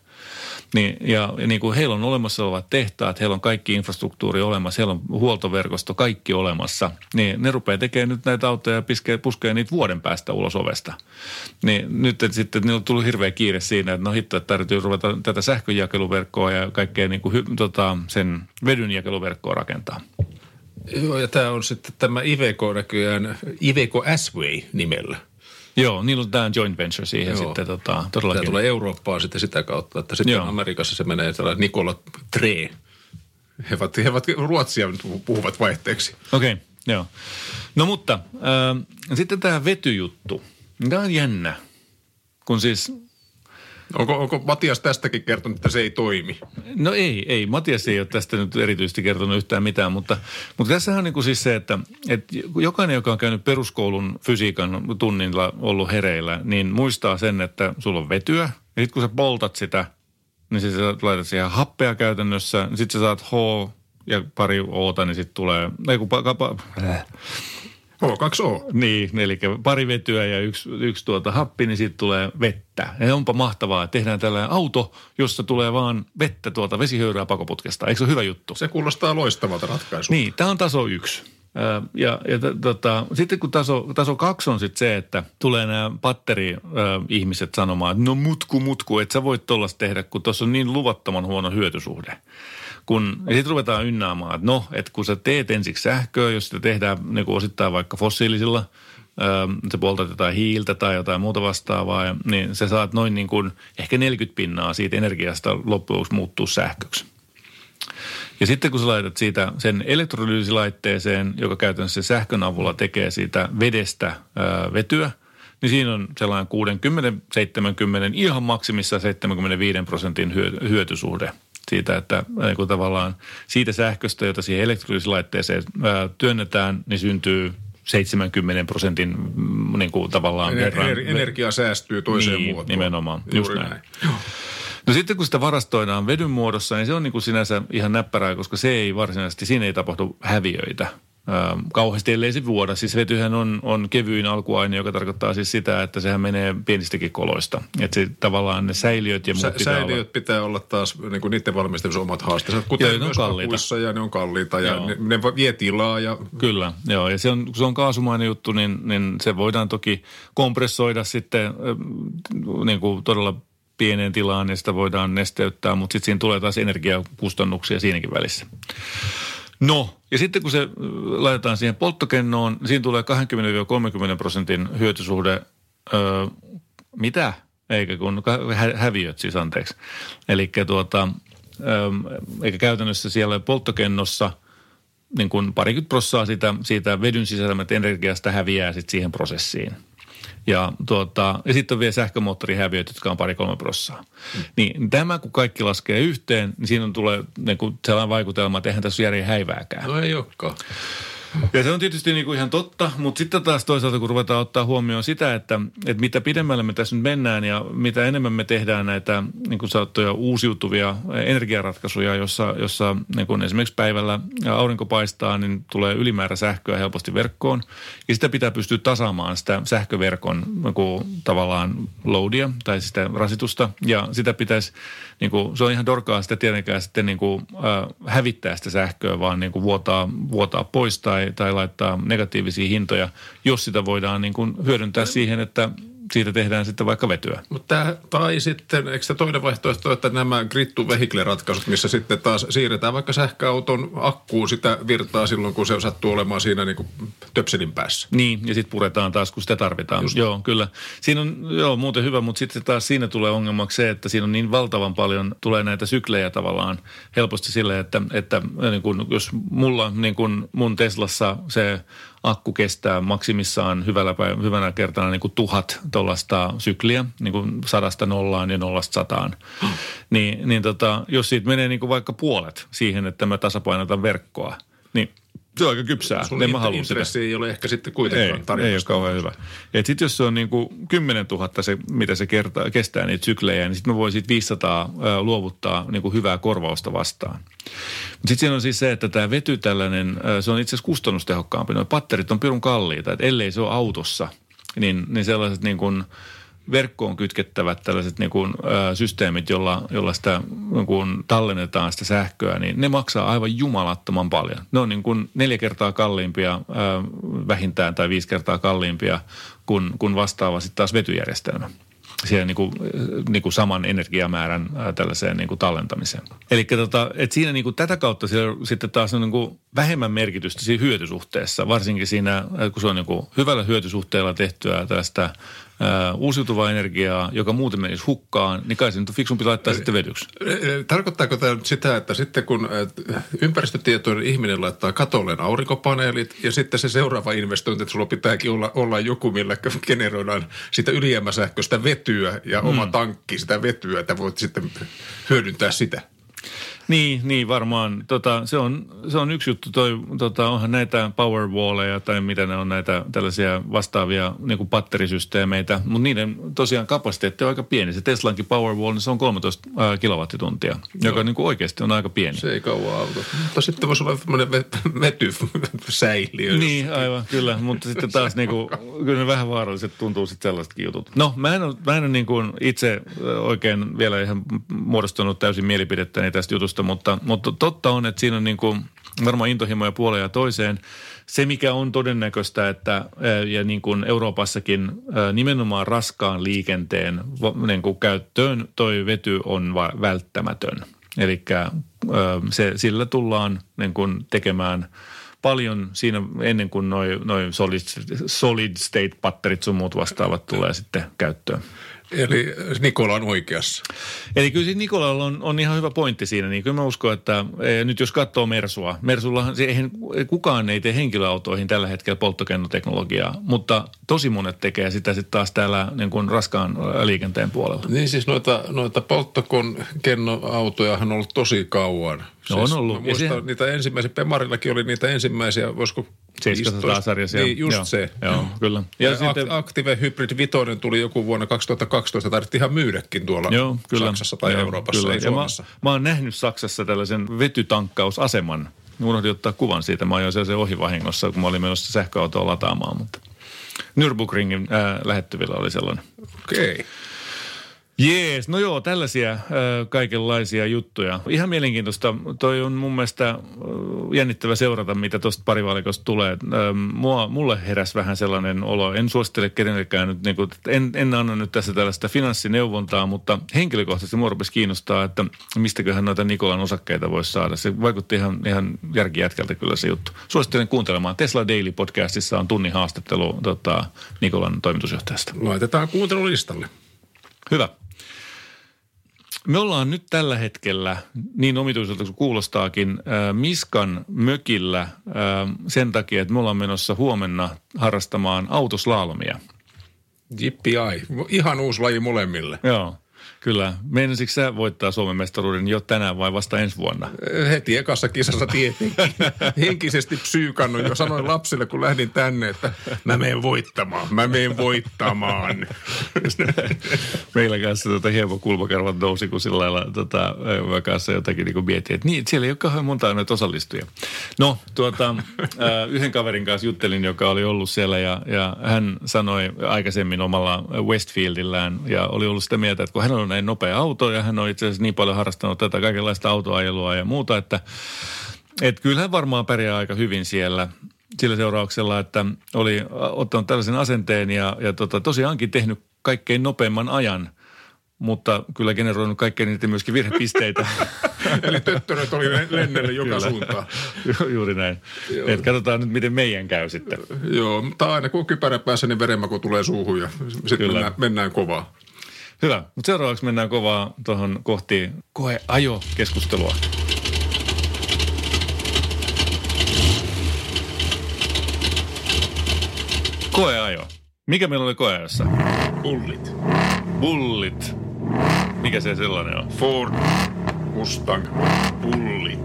S4: Niin, ja, ja niin kuin heillä on olemassa olevat tehtaat, heillä on kaikki infrastruktuuri olemassa, heillä on huoltoverkosto, kaikki olemassa. Niin ne rupeaa tekemään nyt näitä autoja ja piskee, puskee niitä vuoden päästä ulos ovesta. Niin nyt että sitten niillä on tullut hirveä kiire siinä, että no hitto, että täytyy ruveta tätä sähköjakeluverkkoa ja kaikkea niin kuin, tota, sen vedyn jakeluverkkoa rakentaa.
S5: Joo, ja tämä on sitten tämä Iveco näköjään, Iveco S-Way nimellä.
S4: Joo, niillä on tämä joint venture siihen
S5: Joo.
S4: sitten tota,
S5: Tämä
S4: todellakin.
S5: tulee Eurooppaan sitten sitä kautta, että sitten
S4: Joo.
S5: Amerikassa se menee tällainen Nikola Tre. He ovat, he ovat ruotsia puhuvat vaihteeksi.
S4: Okei, okay, joo. No mutta äh, sitten tämä vetyjuttu. Tämä on jännä, kun siis,
S5: Onko, onko Matias tästäkin kertonut, että se ei toimi?
S4: no ei, ei, Matias ei ole tästä nyt erityisesti kertonut yhtään mitään, mutta, mutta tässähän on niin kuin siis se, että, että jokainen, joka on käynyt peruskoulun fysiikan tunnilla ollut hereillä, niin muistaa sen, että sulla on vetyä ja sitten kun sä poltat sitä, niin sitten sä laitat siihen happea käytännössä. Sitten sä saat H ja pari Oota, niin sitten tulee, ei kun, pa, pa, äh.
S5: H2O.
S4: Niin, eli pari vetyä ja yksi, yksi tuota happi, niin sitten tulee vettä. Ja onpa mahtavaa, että tehdään tällainen auto, jossa tulee vaan vettä tuolta vesihöyryä pakoputkesta. Eikö se ole hyvä juttu?
S5: Se kuulostaa loistavalta ratkaisulta.
S4: Niin, tämä on taso yksi. Ja, ja tota, sitten kun taso, taso kaksi on sitten se, että tulee nämä patteri-ihmiset sanomaan, että no mutku, mutku, että sä voit tollasta tehdä, kun tuossa on niin luvattoman huono hyötysuhde. Kun, ja sitten ruvetaan ynnäämään, että no, että kun sä teet ensiksi sähköä, jos sitä tehdään niin kuin osittain vaikka fossiilisilla, ö, se poltat jotain hiiltä tai jotain muuta vastaavaa, niin sä saat noin niin kuin ehkä 40 pinnaa siitä energiasta loppujen muuttuu sähköksi. Ja sitten kun sä laitat siitä sen elektrolyysilaitteeseen, joka käytännössä sähkön avulla tekee siitä vedestä ää, vetyä, niin siinä on sellainen 60-70, ihan maksimissa 75 prosentin hyö- hyötysuhde siitä, että niin kuin tavallaan siitä sähköstä, jota siihen elektrolyysilaitteeseen ää, työnnetään, niin syntyy 70 prosentin mm, niin kuin tavallaan
S5: Ener-
S4: verran.
S5: ener- energia säästyy toiseen
S4: niin,
S5: muotoon.
S4: nimenomaan.
S5: Juuri
S4: Just näin. No sitten kun sitä varastoidaan vedyn muodossa, niin se on niin kuin sinänsä ihan näppärää, koska se ei varsinaisesti, siinä ei tapahdu häviöitä. Ähm, kauheasti ellei se vuoda. Siis vetyhän on, on kevyin alkuaine, joka tarkoittaa siis sitä, että sehän menee pienistäkin koloista. Että se tavallaan ne säiliöt ja muut
S5: Sä,
S4: pitää
S5: säiliöt
S4: olla.
S5: pitää olla taas niin kuin niiden valmistamisen omat haasteensa, kuten
S4: Joo, ne on kalliita.
S5: ja ne on kalliita ja
S4: Joo.
S5: ne, ne vie tilaa ja
S4: Kyllä, joo. Ja se on, kun se on kaasumainen juttu, niin, niin se voidaan toki kompressoida sitten äh, niin kuin todella pieneen tilaan ja sitä voidaan nesteyttää, mutta sitten siinä tulee taas energiakustannuksia siinäkin välissä. No, ja sitten kun se äh, laitetaan siihen polttokennoon, niin siinä tulee 20-30 prosentin hyötysuhde. Öö, mitä? Eikä kun hä- häviöt siis, anteeksi. Eli tuota, öö, eikä käytännössä siellä polttokennossa niin kuin parikymmentä prossaa siitä, siitä vedyn sisältämät energiasta häviää sitten siihen prosessiin. Ja, tuota, ja sitten on vielä sähkömoottorihäviöt, jotka on pari-kolme prossaa. Mm. Niin tämä kun kaikki laskee yhteen, niin siinä on tulee niin kuin sellainen vaikutelma, että eihän tässä järjen häivääkään.
S5: no ei olekaan.
S4: Ja se on tietysti niin kuin ihan totta, mutta sitten taas toisaalta kun ruvetaan ottaa huomioon sitä, että, että mitä pidemmälle me tässä nyt mennään ja mitä enemmän me tehdään näitä niin kuin sanottuja uusiutuvia energiaratkaisuja, jossa, jossa niin kuin esimerkiksi päivällä aurinko paistaa, niin tulee ylimäärä sähköä helposti verkkoon. Ja sitä pitää pystyä tasaamaan sitä sähköverkon niin kuin, tavallaan loadia tai sitä rasitusta ja sitä pitäisi, niin kuin, se on ihan dorkaa sitä tietenkään sitten niin kuin, äh, hävittää sitä sähköä, vaan niin kuin vuotaa, vuotaa pois tai, tai laittaa negatiivisia hintoja, jos sitä voidaan niin kuin hyödyntää siihen, että siitä tehdään sitten vaikka vetyä.
S5: Mutta tai sitten, eikö se toinen vaihtoehto, että nämä grid to ratkaisut, missä sitten taas siirretään vaikka sähköauton akkuun sitä virtaa silloin, kun se sattuu olemaan siinä niin kuin töpselin päässä.
S4: Niin, ja sitten puretaan taas, kun sitä tarvitaan. Just. Joo, kyllä. Siinä on joo, muuten hyvä, mutta sitten taas siinä tulee ongelmaksi se, että siinä on niin valtavan paljon, tulee näitä syklejä tavallaan helposti sille, että, että niin kun, jos mulla niin kun mun Teslassa se kestää maksimissaan hyvällä, päiv- hyvänä kertana niin kuin tuhat tuollaista sykliä, niin kuin sadasta nollaan ja nollasta sataan. Niin, niin tota, jos siitä menee niin kuin vaikka puolet siihen, että mä tasapainotan verkkoa, niin se on aika kypsää.
S5: Sun
S4: En mä halua sitä.
S5: ei ole ehkä sitten
S4: Ei,
S5: kuitenkaan
S4: ei ole kauhean hyvä. Ja sitten jos se on niin kuin 10 000 se, mitä se kertaa, kestää niitä syklejä, niin sitten mä voin siitä 500 ää, luovuttaa niin kuin hyvää korvausta vastaan. Mutta sitten siinä on siis se, että tämä vety tällainen, se on itse asiassa kustannustehokkaampi. Nuo patterit on pirun kalliita, että ellei se ole autossa, niin, niin sellaiset niin kuin verkkoon kytkettävät tällaiset niin kuin, ä, systeemit, jolla, jolla sitä niin kuin tallennetaan sitä sähköä, niin ne maksaa aivan jumalattoman paljon. Ne on niin kuin neljä kertaa kalliimpia ä, vähintään tai viisi kertaa kalliimpia kuin, kuin vastaava sitten taas vetyjärjestelmä siihen niin kuin, niin kuin saman energiamäärän ää, tällaiseen niin kuin tallentamiseen. Eli tota, siinä niin kuin tätä kautta siellä sitten taas on niin kuin vähemmän merkitystä siinä hyötysuhteessa, varsinkin siinä, kun se on niin kuin hyvällä hyötysuhteella tehtyä ää, uusiutuvaa energiaa, joka muuten menisi hukkaan, niin kai se nyt on fiksumpi laittaa sitten vedyksi.
S5: Tarkoittaako tämä nyt sitä, että sitten kun ympäristötietoinen ihminen laittaa katolleen aurinkopaneelit ja sitten se seuraava investointi, että sulla pitääkin olla, olla joku, millä generoidaan sitä ylijäämäsähköistä vetyä ja oma tankki sitä vetyä, että voit sitten hyödyntää sitä.
S4: Niin, niin varmaan. Tota, se, on, se on yksi juttu. Toi, tota, onhan näitä powerwalleja tai mitä ne on näitä tällaisia vastaavia niin kuin patterisysteemeitä, mutta niiden tosiaan kapasiteetti on aika pieni. Se Teslankin Powerwall, niin se on 13 ää, kilowattituntia, joka niin kuin oikeasti on aika pieni.
S5: Se ei kauan auta. Mutta sitten voisi olla tämmöinen vetysäiliö.
S4: Niin, aivan, kyllä. Mutta sitten taas niin kuin, kyllä ne vähän vaaralliset tuntuu sitten sellaisetkin jutut. No, mä en ole, mä en ole niin kuin itse oikein vielä ihan muodostunut täysin mielipidettäni tästä jutusta, mutta, mutta totta on, että siinä on niin kuin varmaan intohimoja puoleen ja toiseen. Se, mikä on todennäköistä, että ja niin kuin Euroopassakin nimenomaan raskaan liikenteen niin kuin käyttöön toi vety on välttämätön. Eli sillä tullaan niin kuin tekemään paljon siinä ennen kuin noin noi solid, solid state patterit sun muut vastaavat tulee sitten käyttöön.
S5: Eli Nikola on oikeassa.
S4: Eli kyllä siis Nikolalla on, on ihan hyvä pointti siinä. Niin kyllä mä uskon, että e, nyt jos katsoo Mersua, Mersullahan se, eihän, kukaan ei tee henkilöautoihin tällä hetkellä polttokennoteknologiaa, mutta tosi monet tekee sitä sitten taas täällä niin kuin raskaan liikenteen puolella.
S5: Niin siis noita, noita polttokennoautojahan on ollut tosi kauan.
S4: No on ollut.
S5: Mä muistan, se... niitä ensimmäisiä, Pemarillakin oli niitä ensimmäisiä, voisiko
S4: 700-sarjaisia.
S5: Niin, just
S4: joo,
S5: se.
S4: Joo, kyllä.
S5: Ja, ja sitten... Active Hybrid Vitoinen tuli joku vuonna 2012, tarvittiin ihan myydäkin tuolla joo, kyllä. Saksassa tai joo, Euroopassa, kyllä. ei Suomessa.
S4: Mä, mä oon nähnyt Saksassa tällaisen vetytankkausaseman. Unohdin ottaa kuvan siitä. Mä ajoin se ohi vahingossa, kun mä olin menossa sähköautoa lataamaan, mutta Nürburgringin äh, lähettyvillä oli sellainen.
S5: Okei. Okay.
S4: Jees, no joo, tällaisia äh, kaikenlaisia juttuja. Ihan mielenkiintoista. Toi on mun mielestä äh, jännittävä seurata, mitä tuosta parivalikosta tulee. Äh, mua, mulle heräs vähän sellainen olo. En suosittele kenellekään nyt, niin kuin, en, en anna nyt tässä tällaista finanssineuvontaa, mutta henkilökohtaisesti mua rupesi kiinnostaa, että mistäköhän noita Nikolan osakkeita voisi saada. Se vaikutti ihan, ihan järkijätkältä kyllä se juttu. Suosittelen kuuntelemaan. Tesla Daily podcastissa on tunnin haastattelu tota, Nikolan toimitusjohtajasta.
S5: Laitetaan kuuntelulistalle.
S4: Hyvä. Me ollaan nyt tällä hetkellä, niin omituiselta kuin kuulostaakin, äh, Miskan mökillä äh, sen takia, että me ollaan menossa huomenna harrastamaan autoslalomia.
S5: Jippi ai. Ihan uusi laji molemmille.
S4: Joo. Kyllä. Meinasitko sä voittaa Suomen mestaruuden jo tänään vai vasta ensi vuonna?
S5: Heti ekassa kisassa tietenkin. Henkisesti psyykannut jo. Sanoin lapsille, kun lähdin tänne, että mä menen voittamaan. Mä menen voittamaan.
S4: Meillä kanssa tota, hieman kulmakarvat nousi, kun sillä lailla tota, mä kanssa jotakin niin mietin, että niin, siellä ei ole kauhean monta noita osallistujia. No, tuota, yhden kaverin kanssa juttelin, joka oli ollut siellä ja, ja hän sanoi aikaisemmin omalla Westfieldillään ja oli ollut sitä mieltä, että kun hän on näin nopea auto ja hän on itse asiassa niin paljon harrastanut tätä kaikenlaista autoajelua ja muuta, että et kyllähän varmaan pärjää aika hyvin siellä sillä seurauksella, että oli ottanut tällaisen asenteen ja, ja tota, tosiaankin tehnyt kaikkein nopeimman ajan – mutta kyllä generoinut kaikkein niitä myöskin virhepisteitä.
S5: Eli töttöröt oli lennelle joka kyllä. suuntaan.
S4: Juuri näin. Et katsotaan nyt, miten meidän käy sitten.
S5: Joo, mutta aina kun kypärä päässä, niin verenmaku tulee suuhun ja sitten mennään, mennään kovaa.
S4: Hyvä, mutta seuraavaksi mennään kovaa tuohon kohti koe-ajo-keskustelua. Koeajo. Mikä meillä oli koeajossa?
S5: Bullit.
S4: Bullit. Mikä se sellainen on?
S5: Ford Mustang Bullit.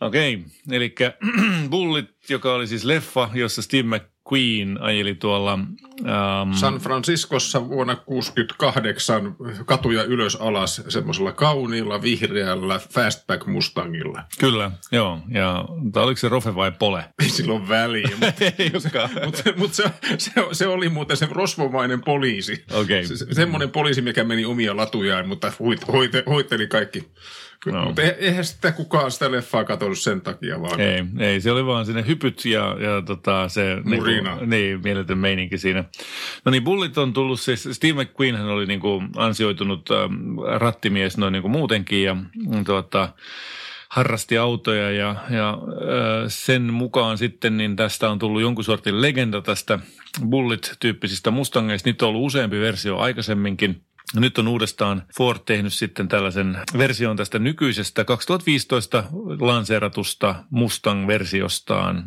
S4: Okei, okay. eli Bullit, joka oli siis leffa, jossa Steve Queen ajeli tuolla...
S5: Um, San Franciscossa vuonna 68 katuja ylös alas semmoisella kauniilla vihreällä Fastback Mustangilla.
S4: Kyllä, joo. Ja oliko se Rofe vai Pole?
S5: Ei silloin väliä. Mutta mut, mut se, se, se, oli muuten se rosvomainen poliisi.
S4: Okay.
S5: Se, semmoinen poliisi, mikä meni omia latujaan, mutta huit, hoite, hoiteli kaikki No. Mutta eihän sitä kukaan sitä leffaa katsonut sen takia vaan.
S4: Ei, ei se oli vaan sinne hypyt ja, ja tota, se
S5: Murina.
S4: Niin, niin, mieletön meininki siinä. No niin, Bullit on tullut siis, Steve McQueen hän oli niin kuin ansioitunut ähm, rattimies noin niin kuin muutenkin ja mm, tuota, harrasti autoja ja, ja äh, sen mukaan sitten niin tästä on tullut jonkun sortin legenda tästä Bullit-tyyppisistä Mustangeista. Niitä on ollut useampi versio aikaisemminkin – nyt on uudestaan Ford tehnyt sitten tällaisen version tästä nykyisestä 2015 lanseeratusta Mustang-versiostaan äh,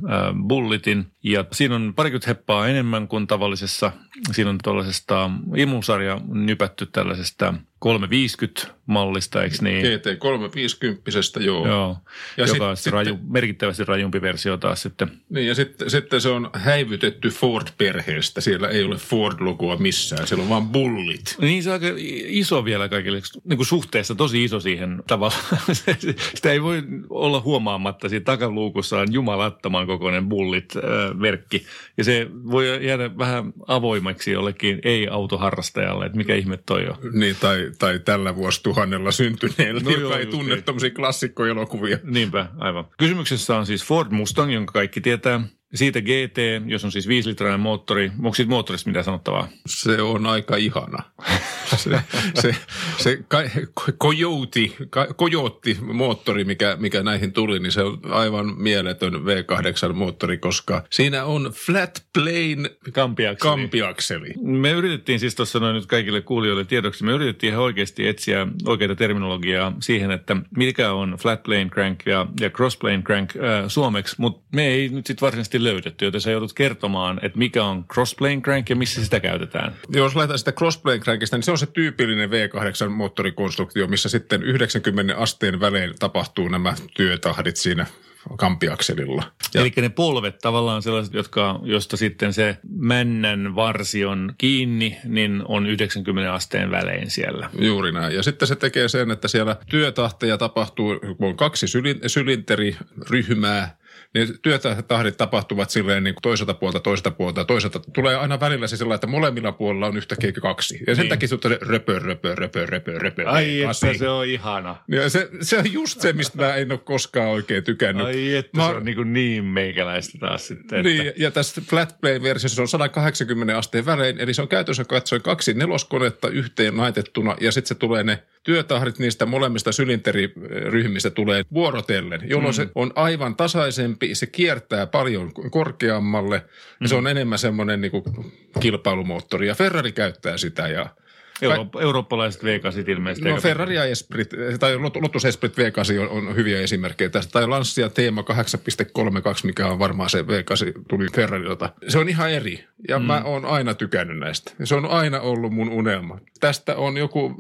S4: Bullitin. Ja siinä on parikymmentä heppaa enemmän kuin tavallisessa. Siinä on tuollaisesta imusarja nypätty tällaisesta 350 mallista, eikö niin?
S5: GT 350, joo.
S4: Joo,
S5: Ja
S4: joka
S5: sit-
S4: on sitten raju, merkittävästi rajumpi versio taas sitten.
S5: Niin ja sitten, sitten se on häivytetty Ford-perheestä. Siellä ei ole Ford-lukua missään, siellä on vaan bullit.
S4: Niin se on aika iso vielä kaikille, niin kuin suhteessa tosi iso siihen tavallaan. Sitä ei voi olla huomaamatta, siinä takaluukussa on jumalattoman kokoinen bullit-merkki. Ja se voi jäädä vähän avoimeksi jollekin ei-autoharrastajalle, että mikä ihme toi on.
S5: Niin, tai, tai tällä vuosituhannella syntyneellä,
S4: No
S5: no
S4: joo,
S5: joka ei tunne
S4: niin.
S5: tämmöisiä klassikkoelokuvia.
S4: Niinpä, aivan. Kysymyksessä on siis Ford Mustang, jonka kaikki tietää. Siitä GT, jos on siis 5-litrainen moottori. Onko siitä moottorista mitä sanottavaa?
S5: Se on aika ihana. Se, se, se ka- ka- Coyote moottori, mikä, mikä näihin tuli, niin se on aivan mieletön V8-moottori, koska siinä on flat plane
S4: Kampiakseli.
S5: kampiakseli.
S4: Me yritettiin siis tuossa noin nyt kaikille kuulijoille tiedoksi, me yritettiin ihan oikeasti etsiä oikeita terminologiaa siihen, että mikä on flat plane crank ja, ja cross plane crank äh, suomeksi, mutta me ei nyt sitten varsinaisesti löydetty, joten sä joudut kertomaan, että mikä on cross plane crank ja missä sitä käytetään.
S5: Jos lähdetään sitä crossplane crankista, niin se on se tyypillinen V8-moottorikonstruktio, missä sitten 90 asteen välein tapahtuu nämä työtahdit siinä kampiakselilla.
S4: Ja. Eli ne polvet tavallaan sellaiset, jotka, josta sitten se männän varsi on kiinni, niin on 90 asteen välein siellä.
S5: Juuri näin. Ja sitten se tekee sen, että siellä työtahteja tapahtuu, kun on kaksi sylin- sylinteriryhmää, niin työtahdit tapahtuvat silleen niin kuin toiselta puolta, toiselta puolta, toiselta. Tulee aina välillä se sellainen, että molemmilla puolilla on yhtäkkiä kaksi. Ja sen
S4: Niin.
S5: takia se röpö, röpö, röpö, röpö, röpö.
S4: Ai
S5: kasi.
S4: että se on ihana.
S5: Ja se, se on just se, mistä mä en ole koskaan oikein tykännyt.
S4: Ai että
S5: Mä-
S4: se on niin, kuin niin meikäläistä taas sitten. Että...
S5: Niin, ja tässä flat plane-versiossa se on 180 asteen välein, eli se on käytössä katsoen kaksi neloskonetta yhteen laitettuna, ja sitten se tulee ne työtahdit niistä molemmista sylinteriryhmistä tulee vuorotellen, jolloin mm. se on aivan tasaisempi, se kiertää paljon korkeammalle, ja se on enemmän semmoinen niin kuin kilpailumoottori, ja Ferrari käyttää sitä, ja
S4: Euro- eurooppalaiset V8 ilmeisesti.
S5: No Ferrari ja Esprit, tai Lot- Lotus Esprit V8 on, on hyviä esimerkkejä tästä. Tai Lancia Teema 8.32, mikä on varmaan se V8, tuli Ferrarilta. Se on ihan eri. Ja mm. mä oon aina tykännyt näistä. Se on aina ollut mun unelma. Tästä on joku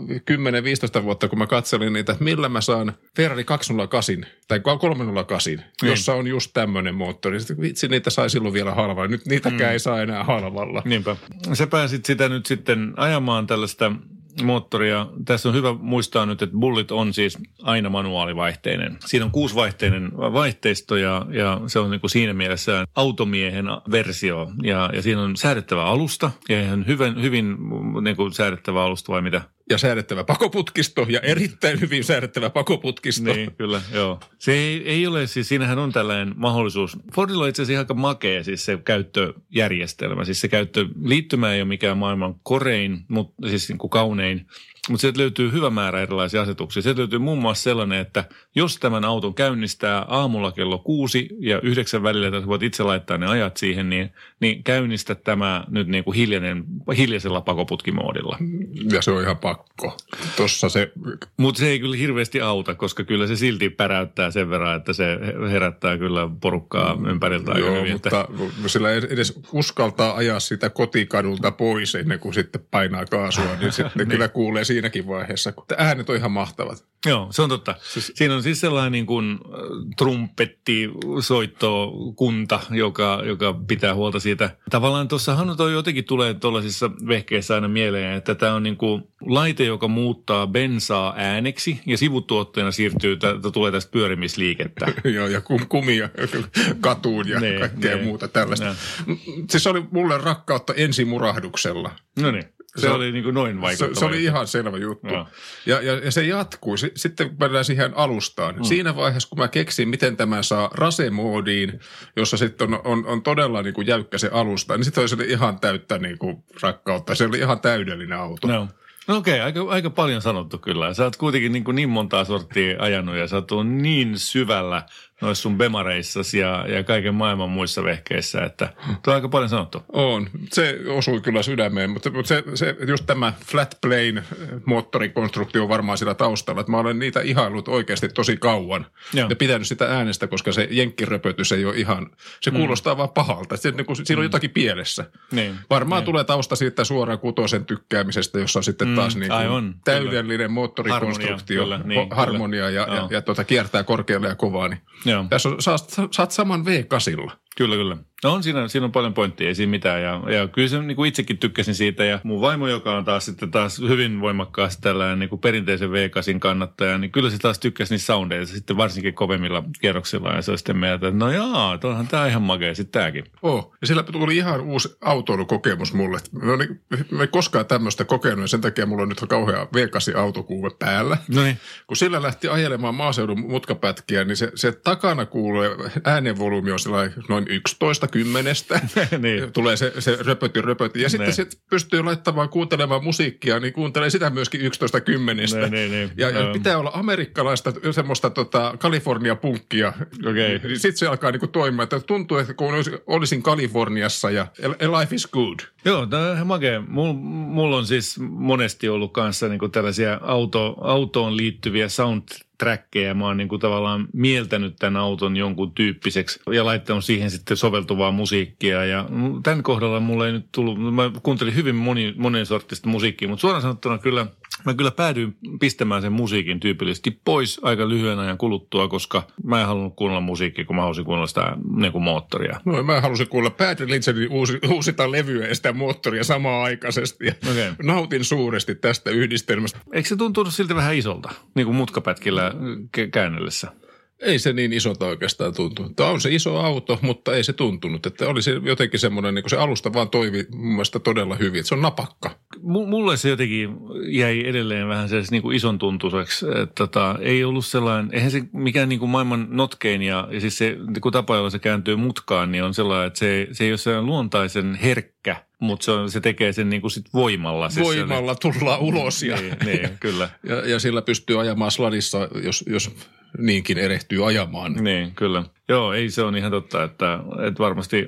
S5: 10-15 vuotta, kun mä katselin niitä, että millä mä saan Ferrari 208 tai 308,
S4: Niin.
S5: jossa on just tämmöinen moottori. Sitten vitsi, niitä sai silloin vielä halvalla. Nyt niitäkään mm. ei saa enää halvalla.
S4: Niinpä. Sä pääsit sitä nyt sitten ajamaan tällaista moottoria. Tässä on hyvä muistaa nyt, että Bullit on siis aina manuaalivaihteinen. Siinä on kuusivaihteinen vaihteisto ja, ja se on niin kuin siinä mielessä automiehen versio. Ja, ja siinä on säädettävä alusta ja ihan hyvin, hyvin niin kuin säädettävä alusta vai mitä?
S5: Ja säädettävä pakoputkisto ja erittäin hyvin säädettävä pakoputkisto.
S4: Niin, kyllä, joo. Se ei, ei ole, siis siinähän on tällainen mahdollisuus. Fordilla on itse asiassa aika makea siis se käyttöjärjestelmä. Siis se käyttöliittymä ei ole mikään maailman korein, mutta siis niin kuin kaunein. Mutta sieltä löytyy hyvä määrä erilaisia asetuksia. Sieltä löytyy muun muassa sellainen, että jos tämän auton käynnistää aamulla kello kuusi ja yhdeksän välillä, että voit itse laittaa ne ajat siihen, niin, niin käynnistä tämä nyt niin kuin hiljainen, hiljaisella pakoputkimoodilla.
S5: Ja se on ihan pakko. Tossa se,
S4: Mutta se ei kyllä hirveästi auta, koska kyllä se silti päräyttää sen verran, että se herättää kyllä porukkaa ympäriltä aika
S5: joo,
S4: hyvin. Että,
S5: mutta sillä ei edes uskaltaa ajaa sitä kotikadulta pois ennen kuin sitten painaa kaasua, niin sitten kyllä kuulee siinäkin vaiheessa. kun Äänet on ihan mahtavat.
S4: joo, se on totta. Siinä on siis sellainen niin kuin äh, trumpetti, soittokunta, joka, joka pitää huolta siitä. Tavallaan tuossahan toi jotenkin tulee tuollaisissa vehkeissä aina mieleen, että tämä on niin kuin laite, joka muuttaa bensaa ääneksi ja sivutuotteena siirtyy, tä, tulee tästä pyörimisliikettä.
S5: Joo, ja kum, kumia katuun ja
S4: Nee,
S5: kaikkea
S4: nee.
S5: muuta tällaista. Mm, Siis se oli mulle rakkautta ensimurahduksella.
S4: No niin, se,
S5: Se-
S4: oli niin kuin noin
S5: Se,
S4: vaikuttava.
S5: se oli ihan selvä juttu.
S4: Joo.
S5: Ja, ja, ja se jatkuu. Sitten kun mennään siihen alustaan. Mm. Siinä vaiheessa, kun mä keksin, miten tämä saa rasemoodiin, jossa sitten on, on, on todella niin kuin jäykkä se alusta, niin sitten se oli ihan täyttä niin kuin rakkautta. Se oli ihan täydellinen auto.
S4: No. No okei, okay, aika, aika paljon sanottu kyllä. Sä oot kuitenkin niin, kuin niin montaa sorttia ajanut ja sä oot niin syvällä noissa sun bemareissasi ja, ja kaiken maailman muissa vehkeissä, että tuo on aika paljon sanottu.
S5: On. Se osui kyllä sydämeen, mutta, mutta se, se, just tämä flat plane moottorikonstruktio on varmaan sillä taustalla, että mä olen niitä ihailut oikeasti tosi kauan
S4: Joo.
S5: ja pitänyt sitä äänestä, koska se jenkkiröpötys ei ole ihan, se kuulostaa vaan pahalta. Se, niin kuin, siinä on jotakin pielessä.
S4: Niin.
S5: Varmaan
S4: Niin.
S5: tulee tausta siitä suoraan kutosen tykkäämisestä, jossa on sitten taas niin kuin täydellinen moottorikonstruktio,
S4: Harmonia, kyllä, niin,
S5: harmonia ja,
S4: kyllä.
S5: ja, ja tuota, kiertää korkealle ja kovaa. Niin
S4: Joo.
S5: Tässä on, saat, saat saman V8.
S4: Kyllä, kyllä. No on siinä, siinä on paljon pointtia, ei siinä mitään. Ja, ja kyllä se niin kuin itsekin tykkäsin siitä. Ja mun vaimo, joka on taas sitten taas hyvin voimakkaasti tällainen niin kuin perinteisen V8 kannattaja, niin kyllä se taas tykkäsi niistä soundeista sitten varsinkin kovemmilla kierroksilla. Ja se on sitten mieltä, että no jaa, tuohan tämä ihan makea sitten tämäkin.
S5: Oh, ja sillä tuli ihan uusi autoilukokemus mulle. No niin, mä en koskaan tämmöistä kokenut ja sen takia mulla on nyt kauhea V8-autokuuve päällä.
S4: No niin.
S5: Kun sillä lähti ajelemaan maaseudun mutkapätkiä, niin se, se takana kuuluu äänenvolyymi on noin 11 kymmenestä.
S4: Niin.
S5: Tulee se, se röpöti röpöti. Ja sitten
S4: Niin.
S5: se pystyy laittamaan kuuntelemaan musiikkia, niin kuuntelee sitä myöskin 11 kymmenestä.
S4: Niin, niin, niin.
S5: Ja, ja
S4: Joo.
S5: pitää olla amerikkalaista semmoista tota, Kalifornia-punkkia.
S4: Okei.
S5: Niin Sitten se alkaa niinku toimia. Että tuntuu, että kun olisi- olisin Kaliforniassa ja a life is good.
S4: Joo, tämä on makea. Mulla mul on siis monesti ollut kanssa niinku tällaisia auto, autoon liittyviä soundtrackeja. Mä oon niinku tavallaan mieltänyt tämän auton jonkun tyyppiseksi ja laittanut siihen sitten soveltuvaa musiikkia. Ja tämän kohdalla mulla ei nyt tullut, mä kuuntelin hyvin moni, monen sorttista musiikkia, mutta suoraan sanottuna kyllä Mä kyllä päädyin pistämään sen musiikin tyypillisesti pois aika lyhyen ajan kuluttua, koska mä en halunnut kuunnella musiikkia, kun mä halusin kuunnella sitä niin kuin moottoria.
S5: No mä halusin kuulla Patrick Lynchenin uusi, uusita levyä ja sitä moottoria samaan aikaisesti. Ja
S4: Okei.
S5: Nautin suuresti tästä yhdistelmästä.
S4: Eikö se tuntunut siltä vähän isolta, niin kuin mutkapätkillä ke- käännellessä?
S5: Ei se niin isolta oikeastaan tuntu. Tämä on se iso auto, mutta ei se tuntunut. Että oli se jotenkin semmoinen, niin kuin se alusta vaan toivi mun mielestä todella hyvin. Että se on napakka.
S4: M- mulle se jotenkin jäi edelleen vähän se niin kuin ison tuntuiseksi. Että Tota, ei ollut sellainen, eihän se mikään niin kuin maailman notkein ja, ja siis se kun tapa, jolla se kääntyy mutkaan, niin on sellainen, että se, se ei ole sellainen luontaisen herkkä, mutta se, on, se tekee sen niin kuin sit voimalla. Se
S5: Voimalla tullaan ulos ja,
S4: Niin, niin, kyllä.
S5: ja, ja sillä pystyy ajamaan sladissa, jos, jos niinkin erehtyy ajamaan.
S4: Niin, kyllä. Joo, ei se on ihan totta, että, että varmasti,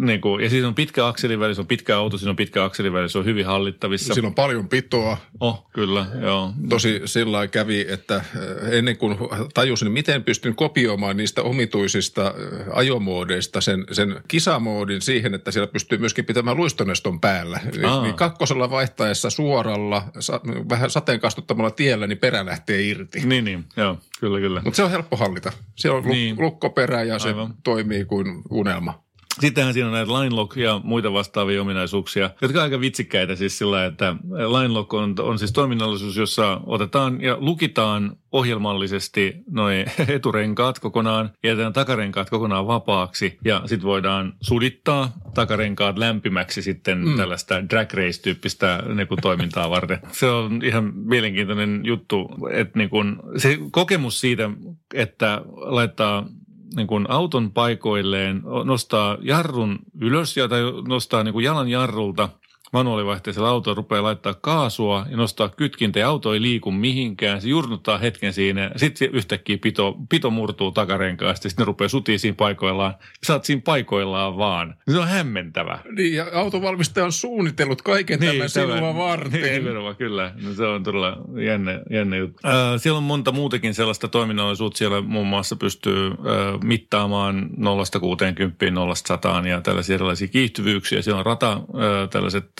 S4: niin kuin, ja siinä on pitkä akseliväli, se on pitkä auto, siinä on pitkä akseliväli, se on hyvin hallittavissa.
S5: Siinä on paljon pitoa.
S4: Oh, kyllä, joo.
S5: Tosi sillä kävi, että äh, ennen kuin tajusin, miten pystyn kopioimaan niistä omituisista äh, ajomoodeista sen, sen kisamoodin siihen, että siellä pystyy myöskin pitämään luistoneston päällä.
S4: Aa.
S5: niin kakkosella vaihtaessa suoralla, sa, vähän sateenkastuttamalla tiellä, niin perä lähtee irti.
S4: Niin, niin, joo, kyllä, kyllä.
S5: Mutta se on helppo hallita. Siellä on
S4: Niin.
S5: niin. Lukkoperä ja se
S4: Aivan.
S5: toimii kuin unelma.
S4: Sittenhän siinä on näitä linelock ja muita vastaavia ominaisuuksia, jotka on aika vitsikkäitä siis sillä, että linelock on, on siis toiminnallisuus, jossa otetaan ja lukitaan ohjelmallisesti noin eturenkaat kokonaan, jätetään takarenkaat kokonaan vapaaksi ja sitten voidaan sudittaa takarenkaat lämpimäksi sitten mm. tällaista drag race-tyyppistä niin kuin, toimintaa varten. Se on ihan mielenkiintoinen juttu, että niin kuin, se kokemus siitä, että laittaa niin kuin auton paikoilleen, nostaa jarrun ylös ja, tai nostaa niin kuin jalan jarrulta manuaalivaihteisella autolla, rupeaa laittaa kaasua ja nostaa kytkintä ja auto ei liiku mihinkään. Se jurnuttaa hetken siinä, sitten yhtäkkiä pito, pito murtuu takarenkaasta ja sitten ne rupeaa sutii siinä paikoillaan. Sä oot siinä paikoillaan vaan. Se on hämmentävä.
S5: Niin, ja autovalmistaja on suunnitellut kaiken niin, tämän sinua varten.
S4: Niin, nimenomaan, kyllä. No, se on todella jännä, jännä juttu. Äh, siellä on monta muutakin sellaista toiminnallisuutta. Siellä muun muassa pystyy äh, mittaamaan 0-60, 0-100 ja tällaisia erilaisia kiihtyvyyksiä. Siellä on rata, äh, tällaiset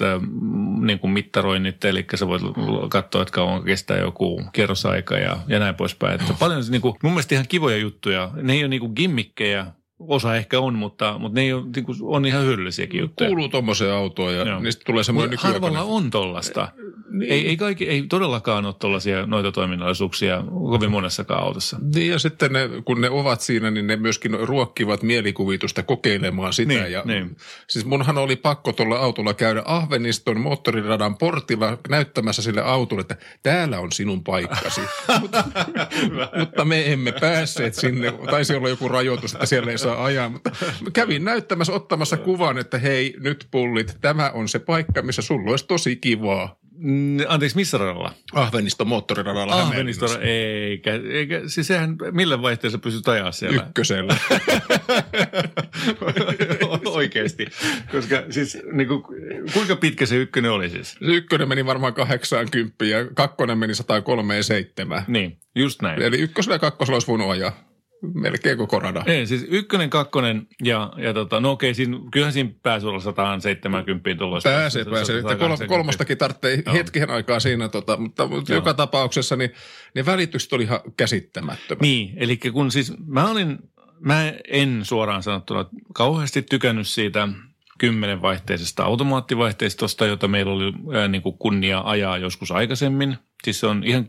S4: niin kuin mittaroinnit, eli sä voit katsoa, että kauan kestää joku kierrosaika ja, ja näin poispäin. Että paljon niin kuin, mun mielestä ihan kivoja juttuja. Ne ei ole niin kuin gimmikkejä, osa ehkä on, mutta, mutta ne ei ole, niin kuin, on ihan hyödyllisiäkin juttuja.
S5: Kuuluu tuommoiseen autoon ja
S4: Joo.
S5: niistä tulee semmoinen
S4: Mut harvalla
S5: nykyaikainen.
S4: on tollasta.
S5: Niin.
S4: Ei, ei, kaikki, ei todellakaan ole tollaisia noita toiminnallisuuksia kovin monessakaan autossa.
S5: Niin ja sitten ne, kun ne ovat siinä, niin ne myöskin ruokkivat mielikuvitusta kokeilemaan sitä.
S4: Niin,
S5: ja,
S4: niin.
S5: Siis munhan oli pakko tuolla autolla käydä Ahveniston moottoriradan portilla näyttämässä sille autolle, että täällä on sinun paikkasi. mutta, mutta me emme päässeet sinne. Taisi olla joku rajoitus, että siellä ei saa ajaa. Mutta kävin näyttämässä, ottamassa kuvan, että hei nyt pullit, tämä on se paikka, missä sulla olisi tosi kivaa.
S4: Mm, Anteeksi, missä radalla?
S5: Ahveniston moottoriradalla
S4: Ahveniston, eikä, eikä, siis sehän, millä vaihteessa pystyt ajaa siellä?
S5: Ykkösellä.
S4: Oikeasti. Koska siis, niin kuin, kuinka pitkä se ykkönen oli siis?
S5: Se ykkönen meni varmaan 80 ja kakkonen meni 137.
S4: Niin, just näin.
S5: Eli ykkösellä ja kakkosella olisi voinut ajaa melkein koko rada.
S4: Ei, siis ykkönen, kakkonen ja, ja tota, no okei, siinä, kyllähän siinä pääsi olla 170 tuollaista.
S5: Pääsee, pääsee. Että kol, kolmostakin tarvitsee Joo. hetken aikaa siinä, tota, mutta, mutta joka tapauksessa niin, ne välitykset oli ihan käsittämättömät.
S4: Niin, eli kun siis mä olin, mä en suoraan sanottuna kauheasti tykännyt siitä kymmenen vaihteisesta automaattivaihteistosta, jota meillä oli ää, niin kuin kunnia ajaa joskus aikaisemmin. Siis se on ihan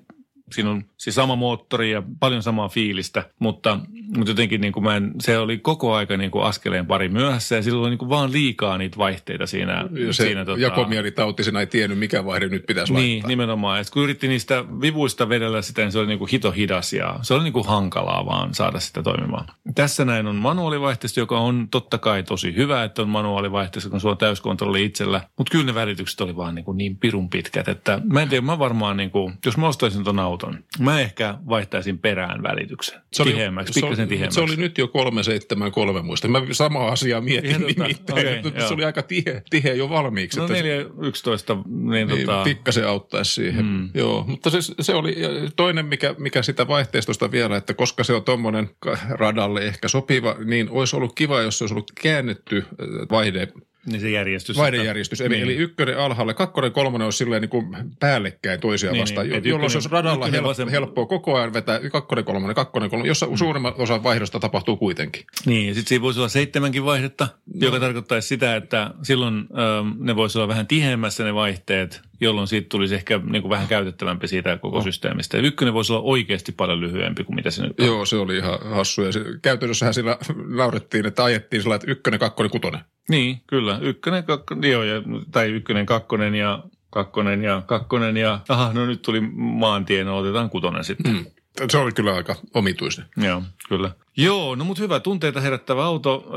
S4: siinä on siis sama moottori ja paljon samaa fiilistä, mutta, mutta jotenkin niin kuin mä en, se oli koko aika niin kuin askeleen pari myöhässä ja silloin oli niin kuin vaan liikaa niitä vaihteita siinä.
S5: Ja se
S4: siinä,
S5: tota... jakomielitautisena ei tiennyt, mikä vaihde nyt pitäisi
S4: niin,
S5: laittaa.
S4: nimenomaan. Et kun yritti niistä vivuista vedellä sitä, niin se oli niin kuin hito hidas ja se oli niin kuin hankalaa vaan saada sitä toimimaan. Tässä näin on manuaalivaihteisto, joka on totta kai tosi hyvä, että on manuaalivaihteisto, kun sulla on täyskontrolli itsellä. Mutta kyllä ne välitykset oli vaan niin, kuin niin pirun pitkät, että mä en tiedä, mä varmaan niin kuin, jos mä ostaisin ton auton. Mä ehkä vaihtaisin perään välityksen. Se oli, tiheämmäksi, pikkasen
S5: se,
S4: tiheämmäksi.
S5: Se oli nyt jo 373 muista. Mä samaa asiaa mietin Ihan, tota, nimittäin. Okay, se oli aika tiheä, tiheä jo valmiiksi.
S4: No 411. Niin, niin tota...
S5: Pikkasen auttaisi siihen. Mm. Joo, mutta se, se oli toinen, mikä, mikä sitä vaihteistosta vielä, että koska se on tuommoinen radalle ehkä sopiva, niin olisi ollut kiva, jos se olisi ollut käännetty vaihde
S4: niin se järjestys.
S5: Vaidejärjestys. Eli, niin. eli ykkönen alhaalle, kakkonen, kolmonen olisi silleen niin kuin päällekkäin toisiaan niin, vastaan, niin, jolloin se olisi radalla helppo, vasem... helppoa koko ajan vetää kakkonen, kolmonen, kakkonen, kolmonen, jossa mm. suurimman osa vaihdosta tapahtuu kuitenkin.
S4: Niin, ja sitten siinä voisi olla seitsemänkin vaihdetta, no. joka tarkoittaisi sitä, että silloin ähm, ne voisi olla vähän tiheämmässä ne vaihteet, jolloin siitä tulisi ehkä niin kuin vähän käytettävämpi siitä koko no. systeemistä. Ja ykkönen voisi olla oikeasti paljon lyhyempi kuin mitä se nyt on.
S5: Joo, se oli ihan hassu. Ja se, käytännössähän sillä naurettiin, että ajettiin sillä, että ykkönen, kakkonen, kutonen.
S4: Niin, kyllä. Ykkönen, kakkonen, joo, ja, tai ykkönen, kakkonen ja kakkonen ja kakkonen ja aha, no nyt tuli maantien, no otetaan kutonen sitten. Mm.
S5: Se oli kyllä aika omituinen.
S4: Joo, kyllä. Joo, no mutta hyvä, tunteita herättävä auto.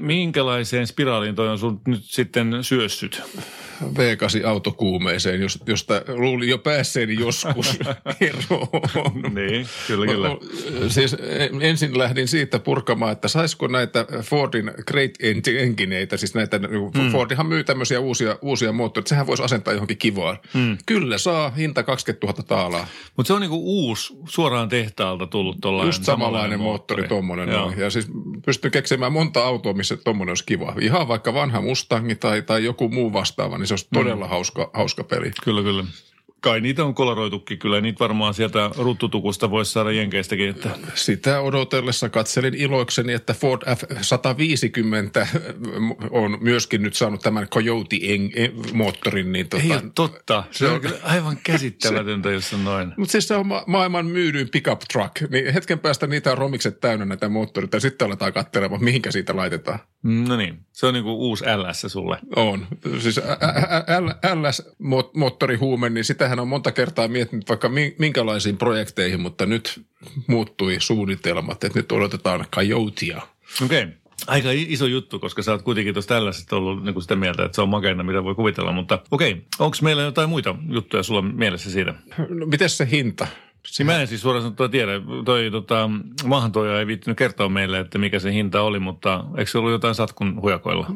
S4: minkälaiseen spiraaliin toi on sun nyt sitten syössyt?
S5: V8 autokuumeeseen, josta luulin jo päässeeni joskus eroon.
S4: niin, kyllä, kyllä.
S5: Siis ensin lähdin siitä purkamaan, että saisiko näitä Fordin Great Engineitä, siis näitä, mm. Fordihan myy tämmöisiä uusia, uusia moottoreita, sehän voisi asentaa johonkin kivaan. Mm. Kyllä saa, hinta 20 000 taalaa.
S4: Mutta se on niinku uusi, suoraan tehtaalta tullut
S5: tuollainen Just samanlainen moottori, tuommoinen on. Ja siis pystyy keksimään monta autoa, missä tuommoinen olisi kiva. Ihan vaikka vanha Mustangi tai, tai joku muu vastaava, niin se olisi todella mm. hauska, hauska peli.
S4: Kyllä, kyllä. Kai niitä on kolaroitukin kyllä, niitä varmaan sieltä ruttutukusta voisi saada jenkeistäkin. Että...
S5: Sitä odotellessa katselin iloikseni, että Ford F-150 on myöskin nyt saanut tämän Coyote-moottorin. Niin
S4: tota, Ei ole totta, se, se on kyllä aivan käsittämätöntä, se, jos on noin.
S5: Mutta siis se on ma- maailman myydyin pickup truck, niin hetken päästä niitä on romikset täynnä näitä moottoreita ja sitten aletaan katselemaan, mihinkä siitä laitetaan.
S4: No niin, se on niinku uusi LS sulle.
S5: On, siis LS-moottorihuume, niin sitä sitähän on monta kertaa miettinyt vaikka minkälaisiin projekteihin, mutta nyt muuttui suunnitelmat, että nyt odotetaan Coyotea.
S4: Okei. Okay. Aika iso juttu, koska sä oot kuitenkin tuossa tällaisesta ollut niin kuin sitä mieltä, että se on makeina, mitä voi kuvitella. Mutta okei, okay. onko meillä jotain muita juttuja sulla mielessä siitä?
S5: No, miten se hinta?
S4: Niin mä en siis suoraan sanottuna tiedä. Toi tota, maahantoja ei viittinyt kertoa meille, että mikä se hinta oli, mutta eikö se ollut jotain satkun hujakoilla?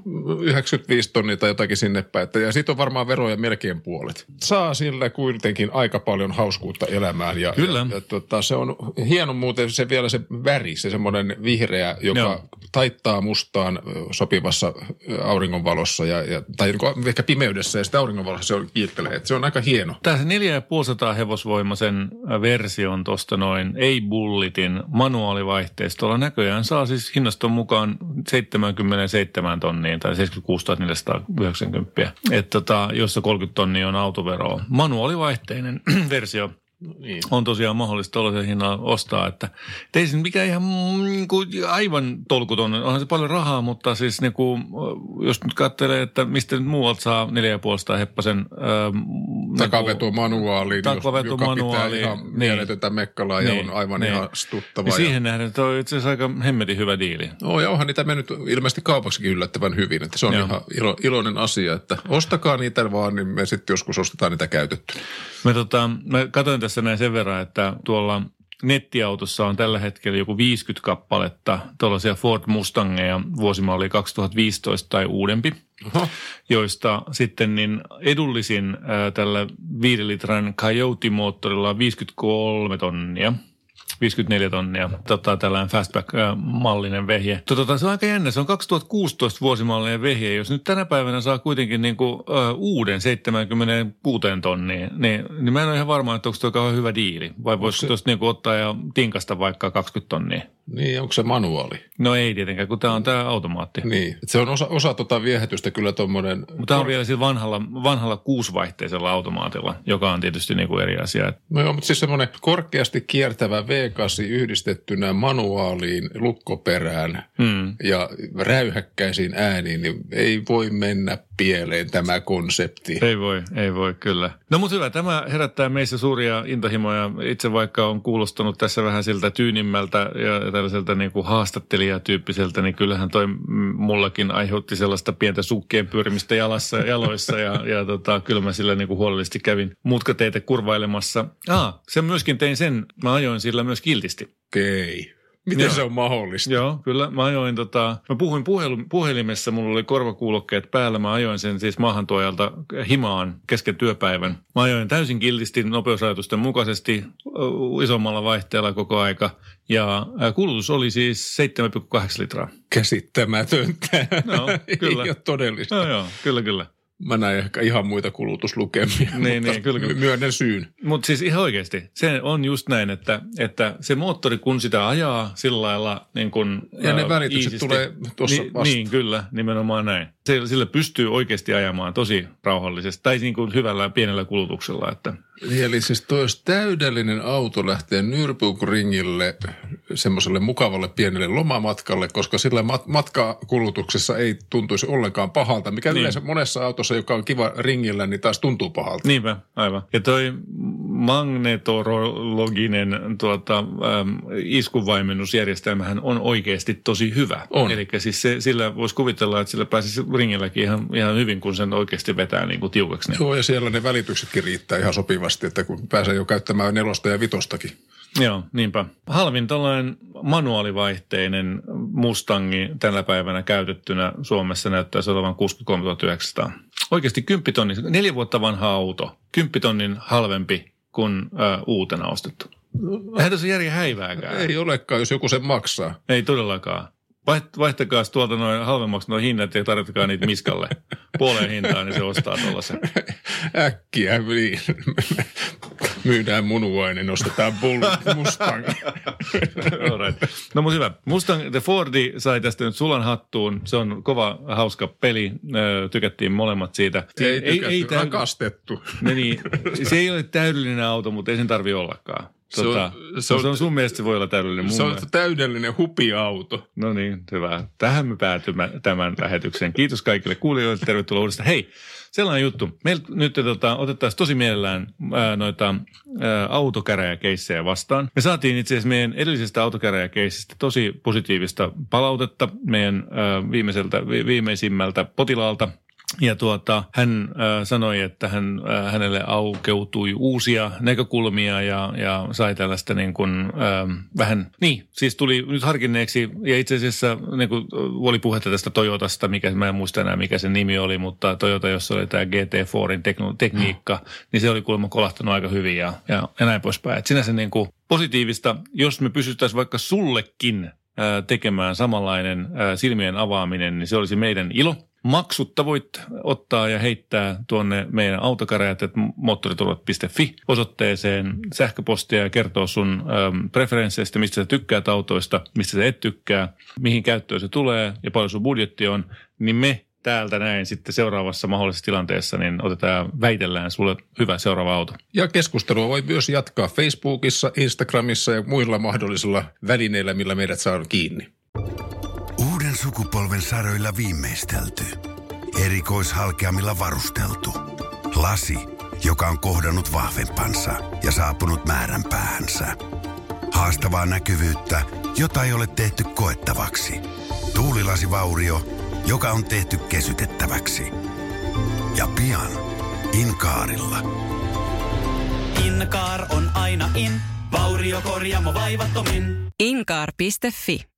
S5: 95 tonnia tai jotakin sinne päin. Ja siitä on varmaan veroja melkein puolet. Saa sillä kuitenkin aika paljon hauskuutta elämään. Ja,
S4: Kyllä.
S5: Ja, ja tota, se on hieno muuten se vielä se väri, se semmoinen vihreä, joka Joo. taittaa mustaan sopivassa auringonvalossa ja, ja, tai niin ehkä pimeydessä ja sitten auringonvalossa se on kiittelee. Se on aika hieno.
S4: Tämä se 4500 hevosvoimaisen version tuosta noin, ei bullitin manuaalivaihteistolla näköjään saa siis hinnaston mukaan 77 tonniin tai 76 490. Että tota, jossa 30 tonnia on autoveroa. Manuaalivaihteinen versio
S5: Niin.
S4: on tosiaan mahdollista tuollaisen hinnalla ostaa. Että et ei se mikään ihan mm, niin kuin aivan tolkuton, onhan se paljon rahaa, mutta siis niin kuin, jos nyt katselee, että mistä nyt muualta saa 4,5 heppasen. Ähm,
S5: Takaveto manuaaliin, joka
S4: manuaaliin,
S5: pitää ihan
S4: niin.
S5: mieletöntä mekkalaa ja
S4: Niin,
S5: on aivan
S4: niin.
S5: ihastuttava.
S4: Ja
S5: Ja
S4: siihen nähden toi on itse asiassa aika hemmetin hyvä diili.
S5: No ja onhan niitä mennyt ilmeisesti kaupaksikin yllättävän hyvin, että se on
S4: Joo.
S5: ihan ilo, iloinen asia, että ostakaa niitä vaan, niin me sitten joskus ostetaan niitä käytetty.
S4: Mä, tota, mä katsoin tässä näin sen verran, että tuolla nettiautossa on tällä hetkellä joku 50 kappaletta tuollaisia Ford Mustangeja vuosimalli 2015 tai uudempi,
S5: Oho.
S4: joista sitten niin edullisin ää, tällä 5 litran Coyote-moottorilla on 53 tonnia. 54 tonnia, tota, tällainen fastback-mallinen vehje. Tota, se on aika jännä, se on 2016 vuosimallinen vehje. Jos nyt tänä päivänä saa kuitenkin niin kuin, ö, uuden 76 tonniin, niin, niin mä en ole ihan varma, että onko tuo kauhean hyvä diili. Vai voisiko tuosta niin kuin ottaa ja tinkasta vaikka 20 tonnia?
S5: Niin, onko se manuaali?
S4: No ei tietenkään, kun tämä on tämä automaatti.
S5: Niin, että se on osa, osa tota viehätystä kyllä tuommoinen.
S4: Mutta tämä on vielä sillä vanhalla, vanhalla kuusivaihteisella automaatilla, joka on tietysti niin kuin eri asia.
S5: No joo, mutta siis semmoinen korkeasti kiertävä V8 yhdistettynä manuaaliin, lukkoperään
S4: Hmm.
S5: ja räyhäkkäisiin ääniin, niin ei voi mennä pieleen tämä konsepti.
S4: Ei voi, ei voi kyllä. No mutta hyvä, tämä herättää meissä suuria intohimoja. Itse vaikka on kuulostanut tässä vähän siltä tyynimmältä ja tällaiselta niin kuin haastattelijatyyppiseltä, niin kyllähän toi mullakin aiheutti sellaista pientä sukkien pyörimistä jalassa ja jaloissa ja, ja tota, kyllä mä sillä niin kuin huolellisesti kävin mutkateitä kurvailemassa. Ah, sen myöskin tein sen, mä ajoin sillä myös kiltisti.
S5: Okei. Miten
S4: Joo.
S5: se on mahdollista?
S4: Joo, kyllä. Mä ajoin tota, mä puhuin puhelu, puhelimessa, mulla oli korvakuulokkeet päällä. Mä ajoin sen siis maahantuojalta himaan kesken työpäivän. Mä ajoin täysin kiltisti nopeusrajoitusten mukaisesti isommalla vaihteella koko aika. Ja kulutus oli siis 7,8 litraa.
S5: Käsittämätöntä.
S4: Joo, kyllä.
S5: Ei ole todellista.
S4: Joo, joo, kyllä, kyllä.
S5: Mä näin ehkä ihan muita kulutuslukemia,
S4: Niin,
S5: mutta
S4: niin, kyllä, kyllä.
S5: myönnän syyn.
S4: Mutta siis ihan oikeasti, se on just näin, että, että se moottori kun sitä ajaa sillä lailla niin kun,
S5: Ja ne välitykset
S4: iisisti,
S5: tulee tuossa
S4: niin,
S5: vasta.
S4: Niin, kyllä, nimenomaan näin. Se, sillä pystyy oikeasti ajamaan tosi rauhallisesti, tai niin kuin hyvällä pienellä kulutuksella. Että,
S5: Eli siis toi olisi täydellinen auto lähteä Nürburgringille semmoiselle mukavalle pienelle lomamatkalle, koska sillä mat- matkakulutuksessa ei tuntuisi ollenkaan pahalta, mikä
S4: Niin.
S5: yleensä monessa autossa, joka on kiva ringillä, niin taas tuntuu pahalta.
S4: niinpä, aivan. Ja toi magnetorologinen tuota, äm, iskuvaimennusjärjestelmähän on oikeasti tosi hyvä.
S5: On.
S4: Eli siis se, sillä voisi kuvitella, että sillä pääsisi ringilläkin ihan, ihan hyvin, kun sen oikeasti vetää niin kuin tiukaksi. Niin.
S5: Joo, ja siellä ne välityksetkin riittää ihan sopivasti, että kun pääsee jo käyttämään nelosta ja vitostakin.
S4: Joo, niinpä. Halvin tällainen manuaalivaihteinen Mustangi tänä päivänä käytettynä Suomessa näyttäisi olevan 63 900. Oikeasti 10 tonni, neljä vuotta vanha auto, 10 tonnin halvempi kuin ö, uutena ostettu. Eihän tässä järjen häivääkään.
S5: Ei olekaan, jos joku sen maksaa.
S4: Ei todellakaan. Vaiht- Vaihtakaa tuolta noin halvemmaksi noin hinnat ja tarjottakaa niitä miskalle puoleen hintaan, niin se ostaa tuollaisen.
S5: Äkkiä niin. myydään munuainen, ostetaan bull Mustang.
S4: Alright. No mutta hyvä. Mustang The Fordi sai tästä nyt sulan hattuun. Se on kova, hauska peli. Tykättiin molemmat siitä. Se
S5: ei, tykätty, ei,
S4: täyd-
S5: rakastettu.
S4: No niin, se ei ole täydellinen auto, mutta ei sen tarvi ollakaan.
S5: Se on-
S4: Tota,
S5: se on-
S4: on, se on sun mielestä se voi olla täydellinen. Mun
S5: Se on
S4: mielestä-
S5: täydellinen hupiauto.
S4: No niin, hyvä. Tähän me päätymme tämän lähetyksen. Kiitos kaikille kuulijoille. Tervetuloa uudestaan. Hei, sellainen juttu. Meillä nyt tota, otettaisiin tosi mielellään ää, noita ää, autokäräjäkeissejä vastaan. Me saatiin itse asiassa meidän edellisestä autokäräjäkeissistä tosi positiivista palautetta meidän ää, viimeiseltä, vi, viimeisimmältä potilaalta. Ja tuota, hän äh, sanoi, että hän, äh, hänelle aukeutui uusia näkökulmia ja, ja sai tällaista niin kuin, äh, vähän, niin, siis tuli nyt harkinneeksi ja itse asiassa niin kuin, oli puhetta tästä Toyotasta, mikä, mä en muista enää mikä sen nimi oli, mutta Toyota, jossa oli tämä GT4in tekno, tekniikka, niin se oli kuulemma kolahtanut aika hyvin ja, ja, ja näin poispäin. Et sinänsä niin kuin positiivista, jos me pystyttäisiin vaikka sullekin ää, tekemään samanlainen silmien avaaminen, niin se olisi meidän ilo. Maksutta voit ottaa ja heittää tuonne meidän autokäräjät, että moottoriturvat.fi osoitteeseen sähköpostia ja kertoo sun äm, preferensseistä, mistä sä tykkäät autoista, mistä sä et tykkää, mihin käyttöön se tulee ja paljon sun budjetti on, niin me täältä näin sitten seuraavassa mahdollisessa tilanteessa, niin otetaan, väitellään sulle hyvä seuraava auto.
S5: Ja keskustelua voi myös jatkaa Facebookissa, Instagramissa ja muilla mahdollisilla välineillä, millä meidät saa kiinni.
S1: Uuden sukupolven saroilla viimeistelty. Erikoishalkeamilla varusteltu. Lasi, joka on kohdannut vahvempansa ja saapunut määränpäähänsä. Haastavaa näkyvyyttä, jota ei ole tehty koettavaksi. Tuulilasivaurio, joka on tehty kesytettäväksi. Ja pian Inkaarilla.
S3: Inkaar on aina in, vauriokorjaamo vaivattomin.
S2: Inkaar.fi